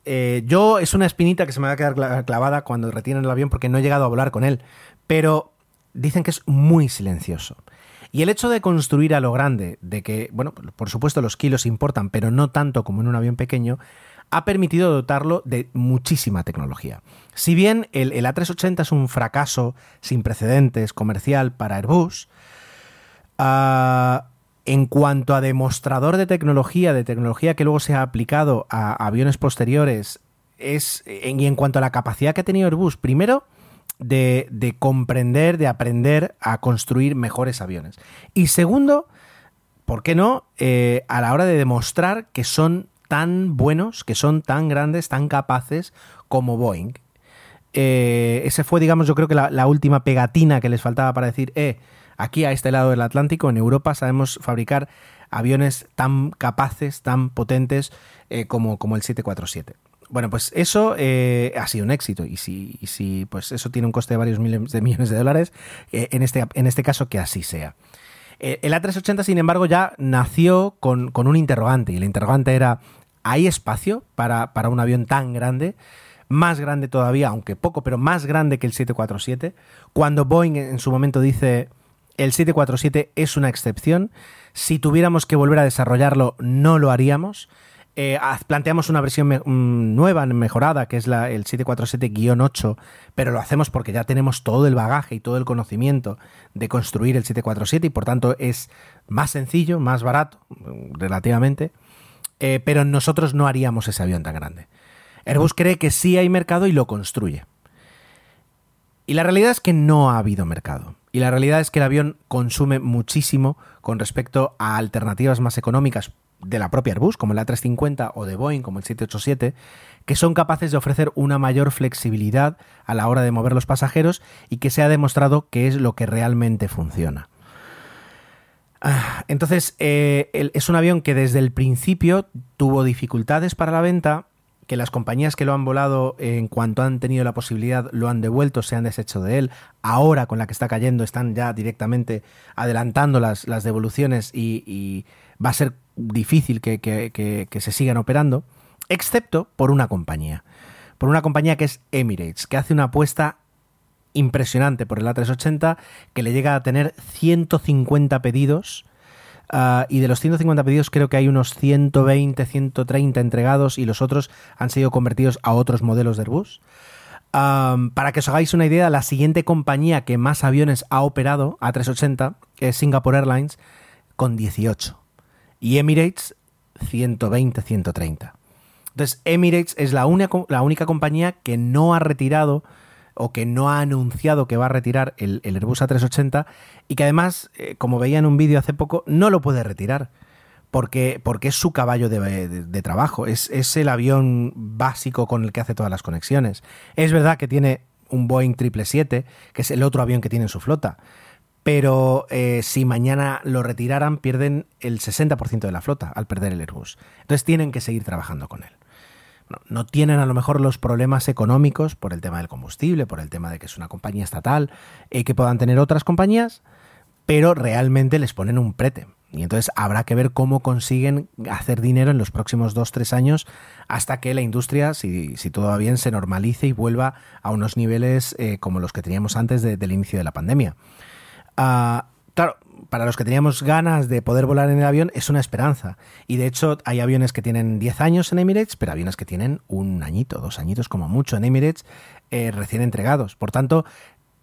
eh, yo es una espinita que se me va a quedar clavada cuando retienen el avión porque no he llegado a volar con él pero dicen que es muy silencioso. Y el hecho de construir a lo grande, de que, bueno, por supuesto los kilos importan, pero no tanto como en un avión pequeño, ha permitido dotarlo de muchísima tecnología. Si bien el, el A380 es un fracaso sin precedentes comercial para Airbus, uh, en cuanto a demostrador de tecnología, de tecnología que luego se ha aplicado a, aviones posteriores, es, y en cuanto a la capacidad que ha tenido Airbus, primero, de, de, comprender, de aprender a construir mejores aviones. Y segundo, ¿por qué no? Eh, a la hora de demostrar que son tan buenos, que son tan grandes, tan capaces como Boeing. Eh, ese fue, digamos, yo creo que la, la, última pegatina que les faltaba para decir, eh, aquí a este lado del Atlántico, en Europa, sabemos fabricar aviones tan capaces, tan potentes eh, como, como el 747. Bueno, pues eso eh, ha sido un éxito y si, si, pues eso tiene un coste de varios miles de millones de dólares, eh, en, este, en este caso que así sea. El A380, sin embargo, ya nació con, con, un interrogante y el interrogante era, ¿hay espacio para, para un avión tan grande? Más grande todavía, aunque poco, pero más grande que el 747. Cuando Boeing en su momento dice, el 747 es una excepción, si tuviéramos que volver a desarrollarlo, no lo haríamos. Eh, planteamos una versión mm, nueva, mejorada, que es el 747-8, pero lo hacemos porque ya tenemos todo el bagaje y todo el conocimiento de construir el 747 y por tanto es más sencillo, más barato, relativamente, eh, pero nosotros no haríamos ese avión tan grande. Airbus cree que sí hay mercado y lo construye. Y la realidad es que no ha habido mercado. Y la realidad es que el avión consume muchísimo con respecto a alternativas más económicas de la propia Airbus, como el A350 o de Boeing, como el 787, que son capaces de ofrecer una mayor flexibilidad a la hora de mover los pasajeros y que se ha demostrado que es lo que realmente funciona. Entonces, eh, es un avión que desde el principio tuvo dificultades para la venta, que las compañías que lo han volado en cuanto han tenido la posibilidad lo han devuelto, se han deshecho de él. Ahora con la que está cayendo están ya directamente adelantando las, las devoluciones y, y, va a ser difícil que, que, que, que, se sigan operando, excepto por una compañía. Por una compañía que es Emirates, que hace una apuesta impresionante por el A380, que le llega a tener 150 pedidos. Uh, y de los 150 pedidos creo que hay unos 120, 130 entregados y los otros han sido convertidos a otros modelos de Airbus. Para que os hagáis una idea, la siguiente compañía que más aviones ha operado a 380 es Singapore Airlines con 18 y Emirates 120, 130. Entonces, Emirates es la, una, la única compañía que no ha retirado o que no ha anunciado que va a retirar el, Airbus A380 y que además, eh, como veía en un vídeo hace poco, no lo puede retirar. Porque, porque es su caballo de trabajo, es, es, el avión básico con el que hace todas las conexiones. Es verdad que tiene un Boeing 777, que es el otro avión que tiene en su flota, pero eh, si mañana lo retiraran pierden el 60% de la flota al perder el Airbus. Entonces tienen que seguir trabajando con él. No, tienen a lo mejor los problemas económicos por el tema del combustible, por el tema de que es una compañía estatal, eh, que puedan tener otras compañías, pero realmente les ponen un prete. Y entonces habrá que ver cómo consiguen hacer dinero en los próximos 2-3 años hasta que la industria, si, si, todo va bien, se normalice y vuelva a unos niveles eh, como los que teníamos antes de, del inicio de la pandemia. Uh, claro, para los que teníamos ganas de poder volar en el avión es una esperanza. Y de hecho hay aviones que tienen 10 años en Emirates, pero aviones que tienen un añito, dos añitos como mucho en Emirates eh, recién entregados. Por tanto,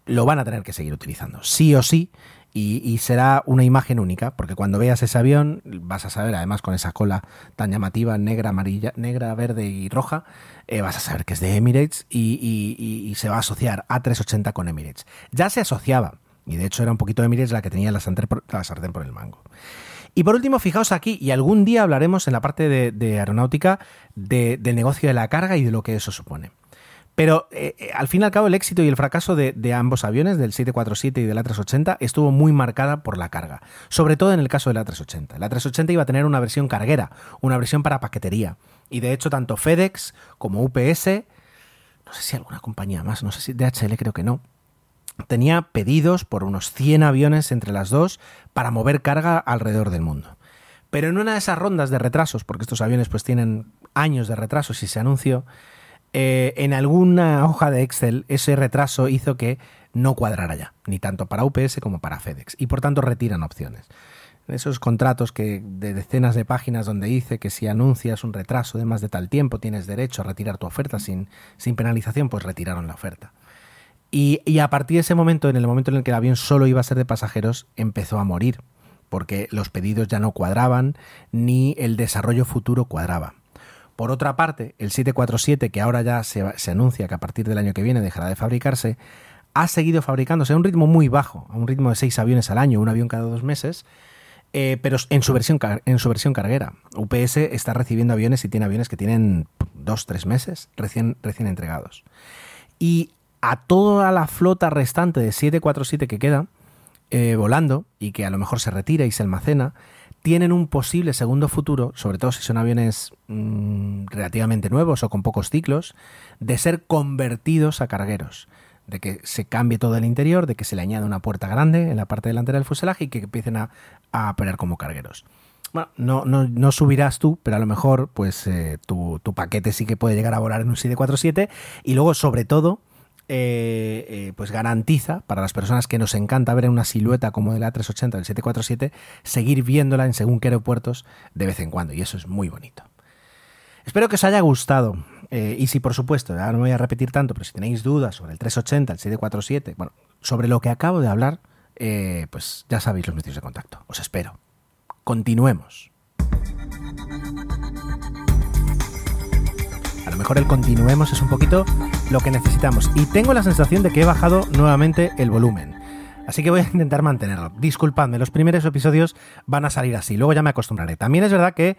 lo van a tener que seguir utilizando, sí o sí. Y, y, será una imagen única, porque cuando veas ese avión vas a saber, además con esa cola tan llamativa, negra, amarilla, negra, verde y roja, eh, vas a saber que es de Emirates y, y, y, se va a asociar a 380 con Emirates. Ya se asociaba, y de hecho era un poquito de Emirates la que tenía la sartén por, el mango. Y por último, fijaos aquí, y algún día hablaremos en la parte de, aeronáutica de, del negocio de la carga y de lo que eso supone. Pero eh, al fin y al cabo el éxito y el fracaso de, de, ambos aviones, del 747 y del A380, estuvo muy marcada por la carga, sobre todo en el caso del A380. El A380 iba a tener una versión carguera, una versión para paquetería. Y de hecho tanto FedEx como UPS, no sé si alguna compañía más, no sé si DHL creo que no, tenía pedidos por unos 100 aviones entre las dos para mover carga alrededor del mundo. Pero en una de esas rondas de retrasos, porque estos aviones pues tienen años de retraso si se anunció, eh, en alguna hoja de Excel ese retraso hizo que no cuadrara ya, ni tanto para UPS como para FedEx, y por tanto retiran opciones. Esos contratos que de decenas de páginas donde dice que si anuncias un retraso de más de tal tiempo tienes derecho a retirar tu oferta sin, sin penalización, pues retiraron la oferta. Y, a partir de ese momento, en el momento en el que el avión solo iba a ser de pasajeros, empezó a morir, porque los pedidos ya no cuadraban, ni el desarrollo futuro cuadraba. Por otra parte, el 747, que ahora ya se, se, anuncia que a partir del año que viene dejará de fabricarse, ha seguido fabricándose a un ritmo muy bajo, a un ritmo de seis aviones al año, un avión cada dos meses, eh, pero en su, versión, en su versión carguera. UPS está recibiendo aviones y tiene aviones que tienen dos, tres meses recién, recién entregados. Y a toda la flota restante de 747 que queda eh, volando y que a lo mejor se retira y se almacena, tienen un posible segundo futuro, sobre todo si son aviones mm, relativamente nuevos o con pocos ciclos, de ser convertidos a cargueros de que se cambie todo el interior, de que se le añada una puerta grande en la parte delantera del fuselaje y que empiecen a, a operar como cargueros. Bueno, no, no, no, subirás tú, pero a lo mejor pues eh, tu, tu, paquete sí que puede llegar a volar en un 747 y luego sobre todo eh, eh, pues garantiza para las personas que nos encanta ver una silueta como de la A380 del 747 seguir viéndola en según qué aeropuertos de vez en cuando y eso es muy bonito. Espero que os haya gustado. Eh, y si, por supuesto, ahora no voy a repetir tanto, pero si tenéis dudas sobre el 380, el 747, bueno, sobre lo que acabo de hablar, pues ya sabéis los medios de contacto. Os espero. Continuemos. Lo mejor el continuemos es un poquito lo que necesitamos. Y tengo la sensación de que he bajado nuevamente el volumen. Así que voy a intentar mantenerlo. Disculpadme, los primeros episodios van a salir así. Luego ya me acostumbraré. También es verdad que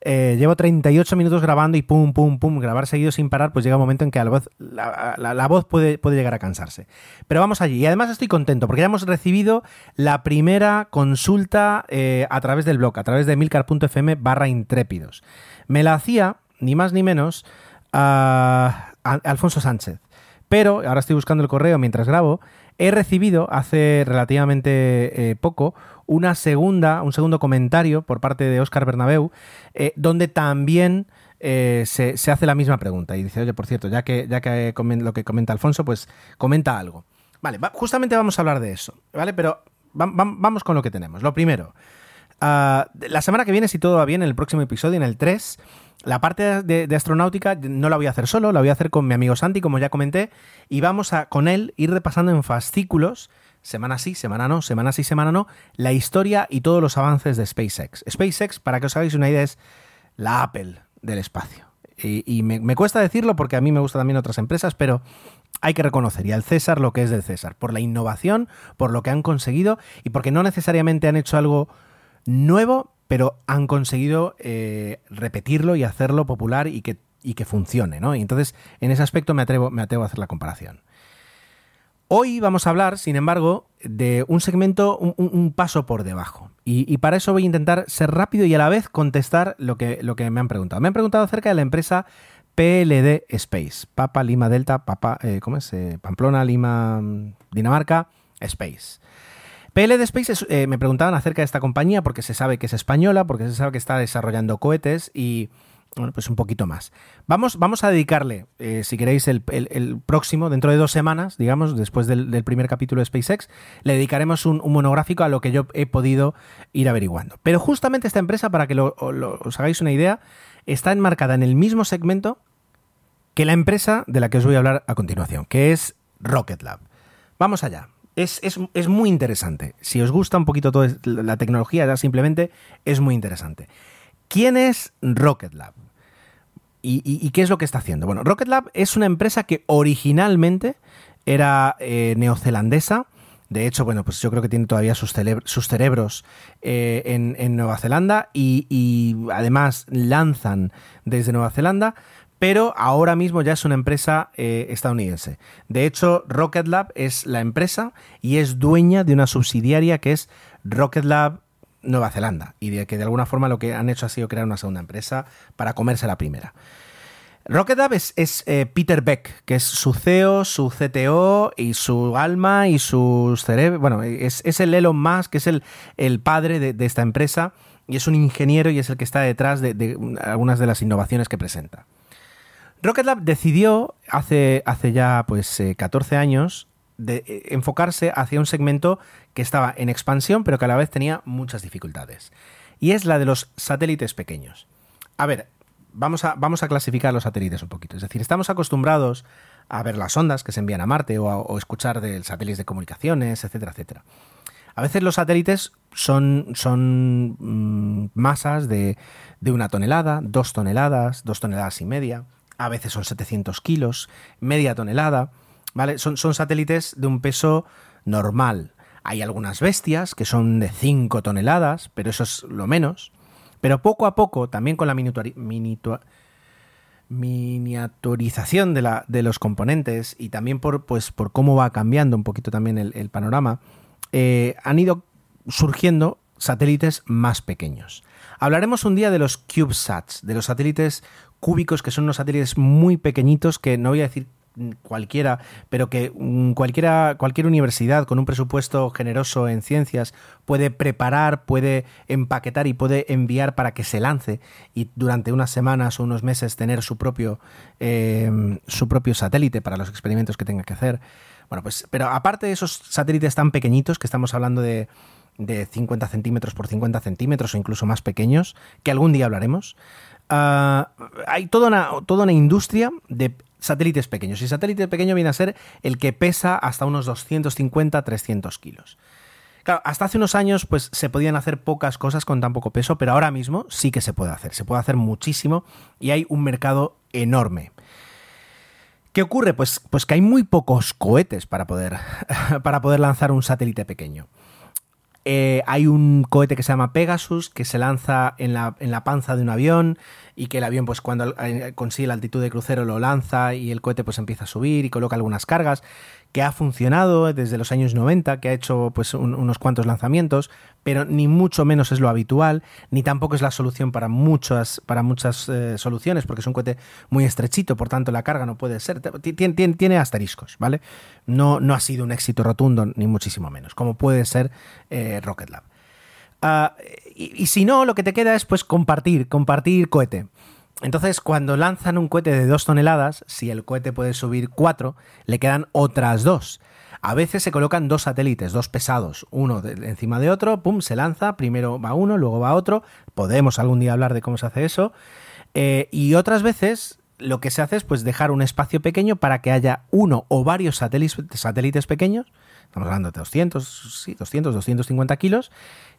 eh, llevo 38 minutos grabando y pum, pum, pum, grabar seguido sin parar, pues llega un momento en que la voz, la, voz puede, puede, llegar a cansarse. Pero vamos allí. Y además estoy contento porque ya hemos recibido la primera consulta eh, a través del blog, a través de milcar.fm barra intrépidos. Me la hacía, ni más ni menos, a, Alfonso Sánchez. Pero, ahora estoy buscando el correo mientras grabo, he recibido hace relativamente eh, poco una segunda, un segundo comentario por parte de Óscar Bernabeu, eh, donde también eh, se, hace la misma pregunta. Y dice, oye, por cierto, ya que, ya que lo que comenta Alfonso, pues comenta algo. Vale, justamente vamos a hablar de eso, ¿vale? Pero vamos con lo que tenemos. Lo primero, ah, la semana que viene, si todo va bien, en el próximo episodio, en el 3, la parte de, astronáutica no la voy a hacer solo, la voy a hacer con mi amigo Santi, como ya comenté, y vamos a con él ir repasando en fascículos semana sí, semana no, semana sí, semana no, la historia y todos los avances de SpaceX. SpaceX, para que os hagáis una idea, es la Apple del espacio. Y, me, cuesta decirlo porque a mí me gustan también otras empresas, pero hay que reconocer y al César lo que es del César, por la innovación, por lo que han conseguido y porque no necesariamente han hecho algo nuevo, pero han conseguido eh, repetirlo y hacerlo popular y que, y que funcione, ¿no? Y entonces, en ese aspecto me atrevo, me atrevo a hacer la comparación. Hoy vamos a hablar, sin embargo, de un segmento un, paso por debajo. Y, para eso voy a intentar ser rápido y a la vez contestar lo que, lo que me han preguntado. Me han preguntado acerca de la empresa PLD Space. Papa, Lima, Delta, Papa, eh, ¿cómo es? Eh, Pamplona, Lima, Dinamarca, Space. PLD Space eh, me preguntaban acerca de esta compañía porque se sabe que es española, porque se sabe que está desarrollando cohetes y bueno, pues un poquito más. Vamos, vamos a dedicarle, eh, si queréis, el, próximo, dentro de dos semanas, digamos, después del, primer capítulo de SpaceX, le dedicaremos un, monográfico a lo que yo he podido ir averiguando. Pero justamente esta empresa, para que os hagáis una idea, está enmarcada en el mismo segmento que la empresa de la que os voy a hablar a continuación, que es Rocket Lab. Vamos allá. Es, es, muy interesante. Si os gusta un poquito toda la tecnología, ya simplemente es muy interesante. ¿Quién es Rocket Lab? ¿Y, qué es lo que está haciendo? Bueno, Rocket Lab es una empresa que originalmente era eh, neozelandesa. De hecho, bueno, pues yo creo que tiene todavía sus, cerebros eh, en, Nueva Zelanda y, además lanzan desde Nueva Zelanda, pero ahora mismo ya es una empresa eh, estadounidense. De hecho, Rocket Lab es la empresa y es dueña de una subsidiaria que es Rocket Lab Nueva Zelanda y de que de alguna forma lo que han hecho ha sido crear una segunda empresa para comerse la primera. Rocket Lab es, eh, Peter Beck, que es su CEO, su CTO y su alma y sus cerebros. Bueno, es, el Elon Musk, que es el, el padre de, esta empresa y es un ingeniero y es el que está detrás de, algunas de las innovaciones que presenta. Rocket Lab decidió hace, hace ya pues 14 eh, años de eh, enfocarse hacia un segmento que estaba en expansión, pero que a la vez tenía muchas dificultades. Y es la de los satélites pequeños. A ver, vamos a, vamos a clasificar los satélites un poquito. Es decir, estamos acostumbrados a ver las ondas que se envían a Marte o, a, escuchar de satélites de comunicaciones, etcétera, etcétera. A veces los satélites son, son mm, masas de, de, una tonelada, dos toneladas, dos toneladas y media. A veces son 700 kilos, media tonelada. ¿vale? Son, son satélites de un peso normal. Hay algunas bestias que son de 5 toneladas, pero eso es lo menos. Pero poco a poco, también con la miniaturización de, la, de, los componentes y también por, pues, por cómo va cambiando un poquito también el, panorama, eh, han ido surgiendo satélites más pequeños. Hablaremos un día de los CubeSats, de los satélites cúbicos, que son unos satélites muy pequeñitos que no voy a decir cualquiera, pero que mm, cualquiera, cualquier universidad con un presupuesto generoso en ciencias puede preparar, puede empaquetar y puede enviar para que se lance y durante unas semanas o unos meses tener su propio, em, su propio satélite para los experimentos que tenga que hacer. Bueno, pues, pero aparte de esos satélites tan pequeñitos que estamos hablando de, de 50 centímetros por 50 centímetros o incluso más pequeños, que algún día hablaremos, ah, hay toda una, toda una industria de satélites pequeños. Y satélite pequeño viene a ser el que pesa hasta unos 250-300 kilos. Claro, hasta hace unos años pues se podían hacer pocas cosas con tan poco peso, pero ahora mismo sí que se puede hacer. Se puede hacer muchísimo y hay un mercado enorme. ¿Qué ocurre? Pues, pues que hay muy pocos cohetes para poder, [LAUGHS] para poder lanzar un satélite pequeño. Eh, hay un cohete que se llama Pegasus que se lanza en la, en la panza de un avión y que el avión pues cuando eh, consigue la altitud de crucero lo lanza y el cohete pues empieza a subir y coloca algunas cargas que ha funcionado desde los años 90, que ha hecho pues unos cuantos lanzamientos, pero ni mucho menos es lo habitual, ni tampoco es la solución para muchas, para muchas eh, soluciones, porque es un cohete muy estrechito, por tanto la carga no puede ser, tiene, asteriscos, ¿vale? No, no ha sido un éxito rotundo, ni muchísimo menos, como puede ser eh, Rocket Lab. Ah, y, y si no, lo que te queda es pues compartir, compartir cohete. Entonces, cuando lanzan un cohete de 2 toneladas, si el cohete puede subir 4, le quedan otras dos. A veces se colocan dos satélites, dos pesados, uno encima de otro, pum, se lanza, primero va uno, luego va otro, podemos algún día hablar de cómo se hace eso, eh, y otras veces lo que se hace es pues dejar un espacio pequeño para que haya uno o varios satélites, satélites pequeños, estamos hablando de 200, sí, 200, 250 kilos,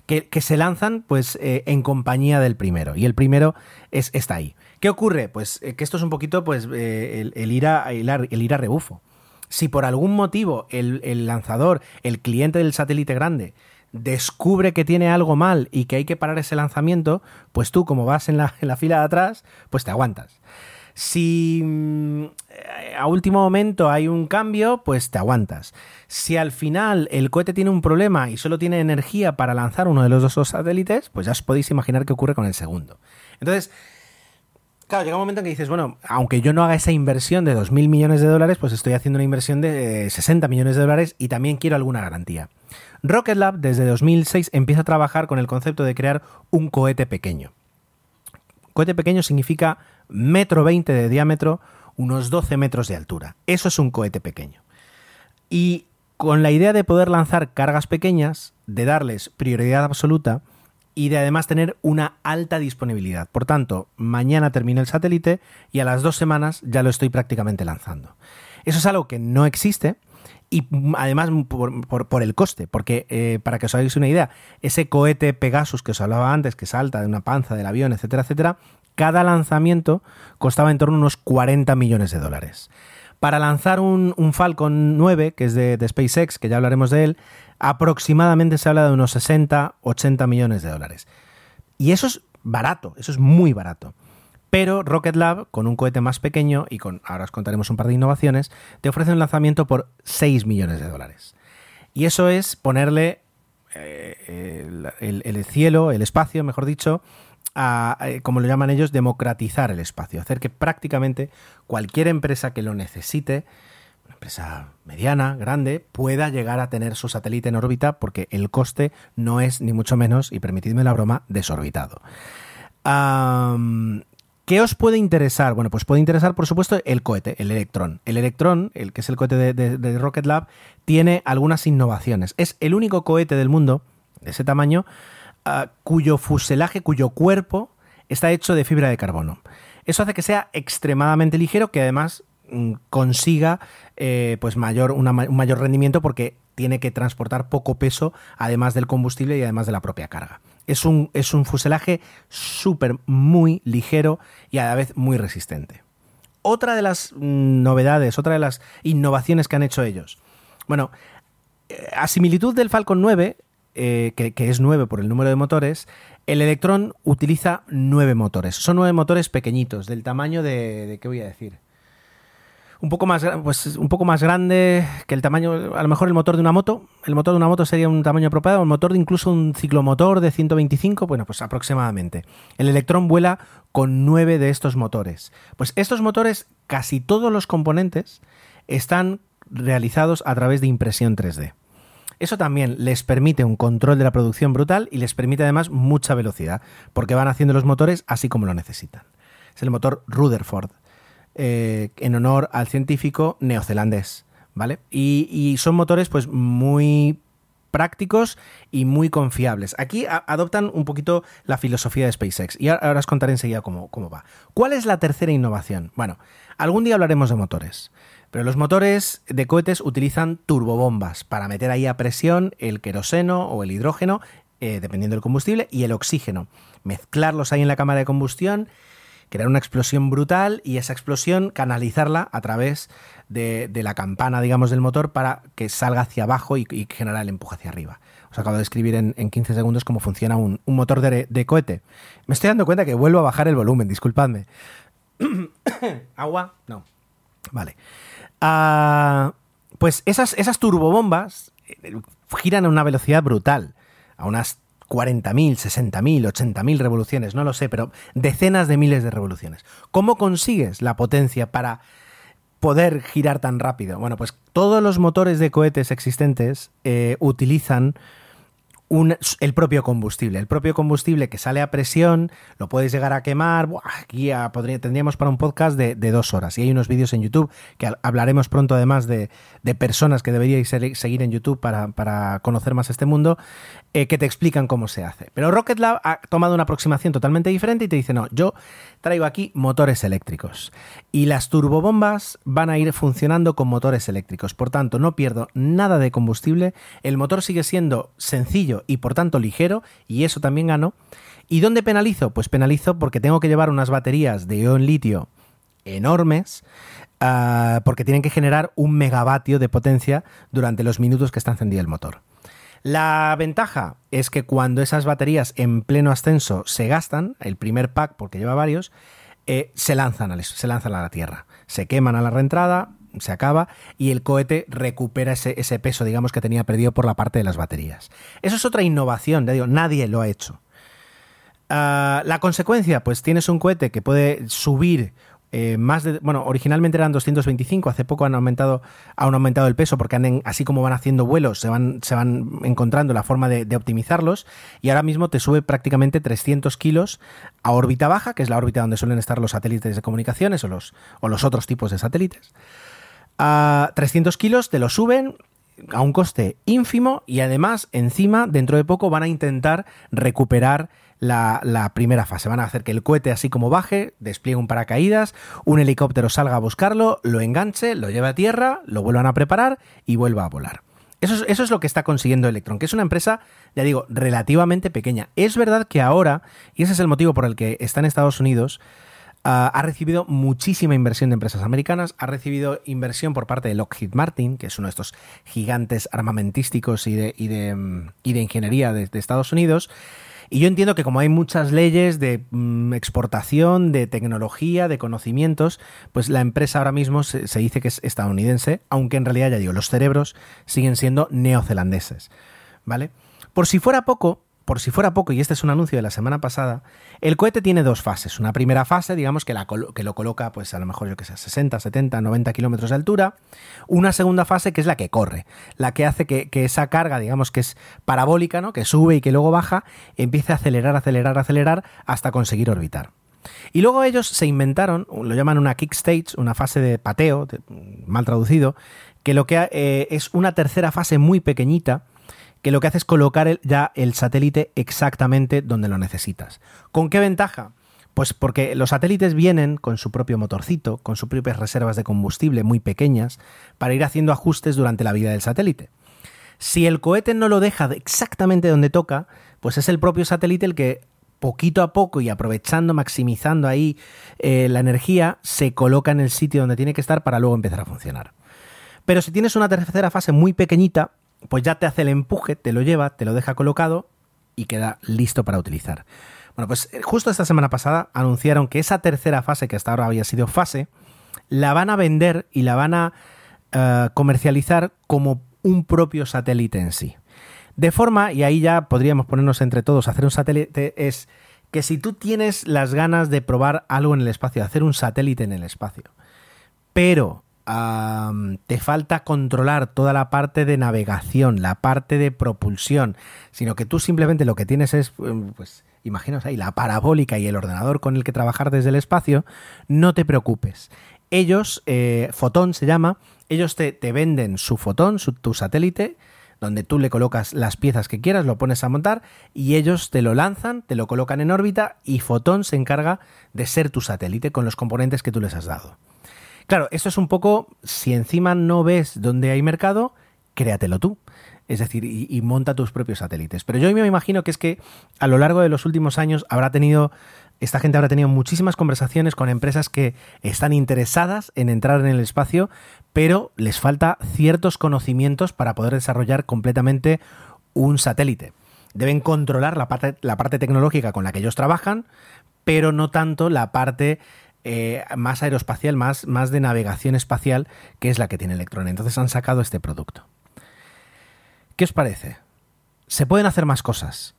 que, se lanzan pues eh, en compañía del primero, y el primero es, está ahí. ¿Qué ocurre? Pues eh, que esto es un poquito pues, eh, el, ir a, el, ir a rebufo. Si por algún motivo el, lanzador, el cliente del satélite grande, descubre que tiene algo mal y que hay que parar ese lanzamiento, pues tú, como vas en la, fila de atrás, pues te aguantas. Si mm, a último momento hay un cambio, pues te aguantas. Si al final el cohete tiene un problema y solo tiene energía para lanzar uno de los dos satélites, pues ya os podéis imaginar qué ocurre con el segundo. Entonces, Claro, llega un momento en que dices, bueno, aunque yo no haga esa inversión de 2.000 millones de dólares, pues estoy haciendo una inversión de 60 millones de dólares y también quiero alguna garantía. Rocket Lab desde 2006 empieza a trabajar con el concepto de crear un cohete pequeño. Cohete pequeño significa metro 20 de diámetro, unos 12 metros de altura. Eso es un cohete pequeño. Y con la idea de poder lanzar cargas pequeñas, de darles prioridad absoluta, y de además tener una alta disponibilidad. Por tanto, mañana termina el satélite y a las dos semanas ya lo estoy prácticamente lanzando. Eso es algo que no existe y además por, el coste, porque eh, para que os hagáis una idea, ese cohete Pegasus que os hablaba antes, que salta de una panza del avión, etcétera, etcétera, cada lanzamiento costaba en torno a unos 40 millones de dólares. Para lanzar un, Falcon 9, que es de, de SpaceX, que ya hablaremos de él, aproximadamente se habla de unos 60, 80 millones de dólares. Y eso es barato, eso es muy barato. Pero Rocket Lab, con un cohete más pequeño y con, ahora os contaremos un par de innovaciones, te ofrece un lanzamiento por 6 millones de dólares. Y eso es ponerle eh, el, cielo, el espacio, mejor dicho, a, eh, como lo llaman ellos, democratizar el espacio, hacer que prácticamente cualquier empresa que lo necesite empresa mediana, grande, pueda llegar a tener su satélite en órbita porque el coste no es ni mucho menos, y permitidme la broma, desorbitado. ¿Qué os puede interesar? Bueno, pues puede interesar, por supuesto, el cohete, el Electron. El Electron, el que es el cohete de, Rocket Lab, tiene algunas innovaciones. Es el único cohete del mundo de ese tamaño ah, cuyo fuselaje, cuyo cuerpo está hecho de fibra de carbono. Eso hace que sea extremadamente ligero, que además consiga eh, pues mayor, un mayor rendimiento porque tiene que transportar poco peso además del combustible y además de la propia carga. Es un, es un fuselaje súper muy ligero y a la vez muy resistente. Otra de las mm, novedades, otra de las innovaciones que han hecho ellos. Bueno, a similitud del Falcon 9, eh, que, que, es 9 por el número de motores, el Electron utiliza 9 motores. Son 9 motores pequeñitos, del tamaño de, de ¿qué voy a decir? Un poco, más, pues, un poco más grande que el tamaño, a lo mejor el motor de una moto. El motor de una moto sería un tamaño apropiado. El motor de incluso un ciclomotor de 125, bueno, pues aproximadamente. El Electron vuela con 9 de estos motores. Pues estos motores, casi todos los componentes, están realizados a través de impresión 3D. Eso también les permite un control de la producción brutal y les permite además mucha velocidad, porque van haciendo los motores así como lo necesitan. Es el motor Rutherford, eh, en honor al científico neozelandés, ¿vale? Y, son motores pues muy prácticos y muy confiables. Aquí adoptan un poquito la filosofía de SpaceX y ahora, ahora os contaré enseguida cómo, cómo va. ¿Cuál es la tercera innovación? Bueno, algún día hablaremos de motores. Pero los motores de cohetes utilizan turbobombas para meter ahí a presión el queroseno o el hidrógeno, eh, dependiendo del combustible, y el oxígeno. Mezclarlos ahí en la cámara de combustión, crear una explosión brutal y esa explosión canalizarla a través de, la campana, digamos, del motor para que salga hacia abajo y, y generar el empuje hacia arriba. Os acabo de escribir en, en 15 segundos cómo funciona un, motor de, cohete. Me estoy dando cuenta que vuelvo a bajar el volumen, disculpadme. [COUGHS] ¿Agua? No. Vale. Uh, pues esas, esas turbobombas giran a una velocidad brutal, a unas 40.000, 60.000, 80.000 revoluciones, no lo sé, pero decenas de miles de revoluciones. ¿Cómo consigues la potencia para poder girar tan rápido? Bueno, pues todos los motores de cohetes existentes eh, utilizan el propio combustible. El propio combustible que sale a presión, lo puedes llegar a quemar. Buah, aquí podría, tendríamos para un podcast de, dos horas. Y hay unos vídeos en YouTube que hablaremos pronto además de, de personas que deberíais seguir en YouTube para, para conocer más este mundo, eh, que te explican cómo se hace. Pero Rocket Lab ha tomado una aproximación totalmente diferente y te dice, no, yo traigo aquí motores eléctricos. Y las turbobombas van a ir funcionando con motores eléctricos. Por tanto, no pierdo nada de combustible. El motor sigue siendo sencillo y por tanto ligero, y eso también gano. ¿Y dónde penalizo? Pues penalizo porque tengo que llevar unas baterías de ion litio enormes, uh, porque tienen que generar un megavatio de potencia durante los minutos que está encendido el motor. La ventaja es que cuando esas baterías en pleno ascenso se gastan, el primer pack, porque lleva varios, eh, se, lanzan a, se a la Tierra. Se queman a la reentrada, se acaba y el cohete recupera ese, peso, digamos, que tenía perdido por la parte de las baterías. Eso es otra innovación, ya digo, nadie lo ha hecho. Uh, la consecuencia, pues tienes un cohete que puede subir eh, más bueno, originalmente eran 225, hace poco han aumentado, han aumentado el peso porque así como van haciendo vuelos, se van, se van encontrando la forma de, de, optimizarlos y ahora mismo te sube prácticamente 300 kilos a órbita baja, que es la órbita donde suelen estar los satélites de comunicaciones o los, o los otros tipos de satélites. A 300 kilos te lo suben a un coste ínfimo y además encima dentro de poco van a intentar recuperar la, primera fase. Van a hacer que el cohete así como baje, despliegue un paracaídas, un helicóptero salga a buscarlo, lo enganche, lo lleve a tierra, lo vuelvan a preparar y vuelva a volar. Eso es, eso es, lo que está consiguiendo Electron, que es una empresa, ya digo, relativamente pequeña. Es verdad que ahora, y ese es el motivo por el que está en Estados Unidos, Uh, ha recibido muchísima inversión de empresas americanas, ha recibido inversión por parte de Lockheed Martin, que es uno de estos gigantes armamentísticos y de, y de, y de ingeniería de, de, Estados Unidos. Y yo entiendo que como hay muchas leyes de mm, exportación, de tecnología, de conocimientos, pues la empresa ahora mismo se, se dice que es estadounidense, aunque en realidad, ya digo, los cerebros siguen siendo neozelandeses. ¿Vale? Por si fuera poco, por si fuera poco, y este es un anuncio de la semana pasada, el cohete tiene dos fases. Una primera fase, digamos, que, la, que lo coloca, pues a lo mejor, yo que sé, 60, 70, 90 kilómetros de altura. Una segunda fase que es la que corre, la que hace que, esa carga, digamos, que es parabólica, ¿no? Que sube y que luego baja, empiece a acelerar, acelerar, acelerar hasta conseguir orbitar. Y luego ellos se inventaron, lo llaman una kick stage, una fase de pateo, mal traducido, que lo que eh, es una tercera fase muy pequeñita, que lo que hace es colocar ya el satélite exactamente donde lo necesitas. ¿Con qué ventaja? Pues porque los satélites vienen con su propio motorcito, con sus propias reservas de combustible muy pequeñas, para ir haciendo ajustes durante la vida del satélite. Si el cohete no lo deja exactamente donde toca, pues es el propio satélite el que poquito a poco y aprovechando, maximizando ahí eh, la energía, se coloca en el sitio donde tiene que estar para luego empezar a funcionar. Pero si tienes una tercera fase muy pequeñita, pues ya te hace el empuje, te lo lleva, te lo deja colocado y queda listo para utilizar. Bueno, pues eh, justo esta semana pasada anunciaron que esa tercera fase, que hasta ahora había sido fase, la van a vender y la van a uh, comercializar como un propio satélite en sí. De forma, y ahí ya podríamos ponernos entre todos a hacer un satélite, es que si tú tienes las ganas de probar algo en el espacio, hacer un satélite en el espacio, pero te falta controlar toda la parte de navegación, la parte de propulsión, sino que tú simplemente lo que tienes es, pues, imaginaos ahí, la parabólica y el ordenador con el que trabajar desde el espacio, no te preocupes. Ellos, eh, Fotón se llama, ellos te, te venden su fotón, su, tu satélite, donde tú le colocas las piezas que quieras, lo pones a montar y ellos te lo lanzan, te lo colocan en órbita y Fotón se encarga de ser tu satélite con los componentes que tú les has dado. Claro, esto es un poco, si encima no ves dónde hay mercado, créatelo tú. Es decir, y, y, monta tus propios satélites. Pero yo me imagino que es que a lo largo de los últimos años habrá tenido, esta gente habrá tenido muchísimas conversaciones con empresas que están interesadas en entrar en el espacio, pero les falta ciertos conocimientos para poder desarrollar completamente un satélite. Deben controlar la parte, la parte tecnológica con la que ellos trabajan, pero no tanto la parte eh, más aeroespacial, más, más de navegación espacial, que es la que tiene Electron. Entonces han sacado este producto. ¿Qué os parece? Se pueden hacer más cosas.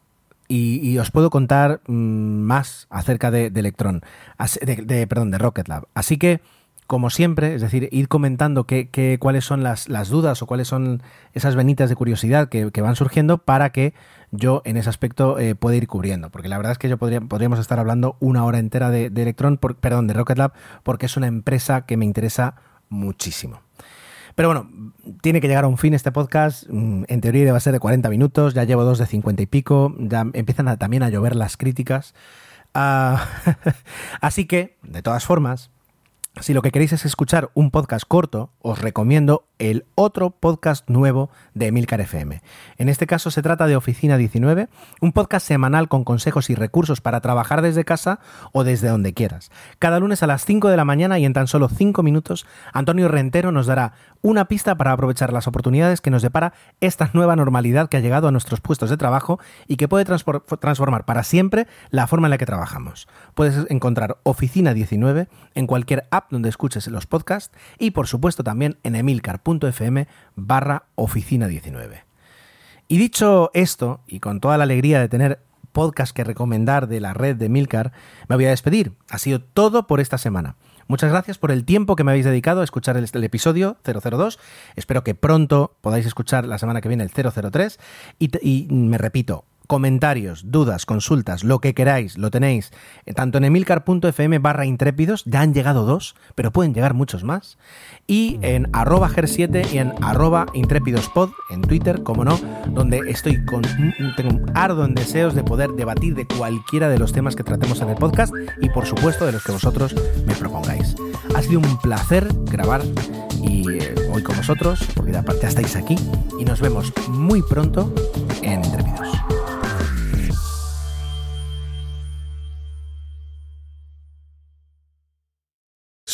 Y, os puedo contar mmm, más acerca de, Electron, de, perdón, de Rocket Lab. Así que, como siempre, es decir, ir comentando qué, qué, cuáles son las, las, dudas o cuáles son esas venitas de curiosidad que van surgiendo para que yo en ese aspecto eh, pueda ir cubriendo. Porque la verdad es que yo podría, podríamos estar hablando una hora entera de, Electron, por, perdón, de Rocket Lab, porque es una empresa que me interesa muchísimo. Pero bueno, tiene que llegar a un fin este podcast. Mm, En teoría a ser de 40 minutos. Ya llevo dos de 50 y pico. Ya empiezan también a llover las críticas. Uh, [LAUGHS] así que, de todas formas, si lo que queréis es escuchar un podcast corto, os recomiendo el otro podcast nuevo de Emilcar FM. En este caso se trata de Oficina 19, un podcast semanal con consejos y recursos para trabajar desde casa o desde donde quieras. Cada lunes a las 5 de la mañana y en tan solo 5 minutos, Antonio Rentero nos dará una pista para aprovechar las oportunidades que nos depara esta nueva normalidad que ha llegado a nuestros puestos de trabajo y que puede transformar para siempre la forma en la que trabajamos. Puedes encontrar Oficina 19 en cualquier app donde escuches los podcasts y por supuesto también en emilcar.fm barra oficina 19. Y dicho esto, y con toda la alegría de tener podcast que recomendar de la red de Milcar, me voy a despedir. Ha sido todo por esta semana. Muchas gracias por el tiempo que me habéis dedicado a escuchar el, el, episodio 002. Espero que pronto podáis escuchar la semana que viene el 003. Y, y me repito, comentarios, dudas, consultas, lo que queráis, lo tenéis tanto en emilcar.fm barra intrépidos, ya han llegado dos, pero pueden llegar muchos más, y en arroba ger7 y en arroba intrépidospod, en Twitter, como no, donde estoy con, tengo un ardo en deseos de poder debatir de cualquiera de los temas que tratemos en el podcast y por supuesto de los que vosotros me propongáis. Ha sido un placer grabar y eh, hoy con vosotros, porque aparte estáis aquí, y nos vemos muy pronto en Intrépidos.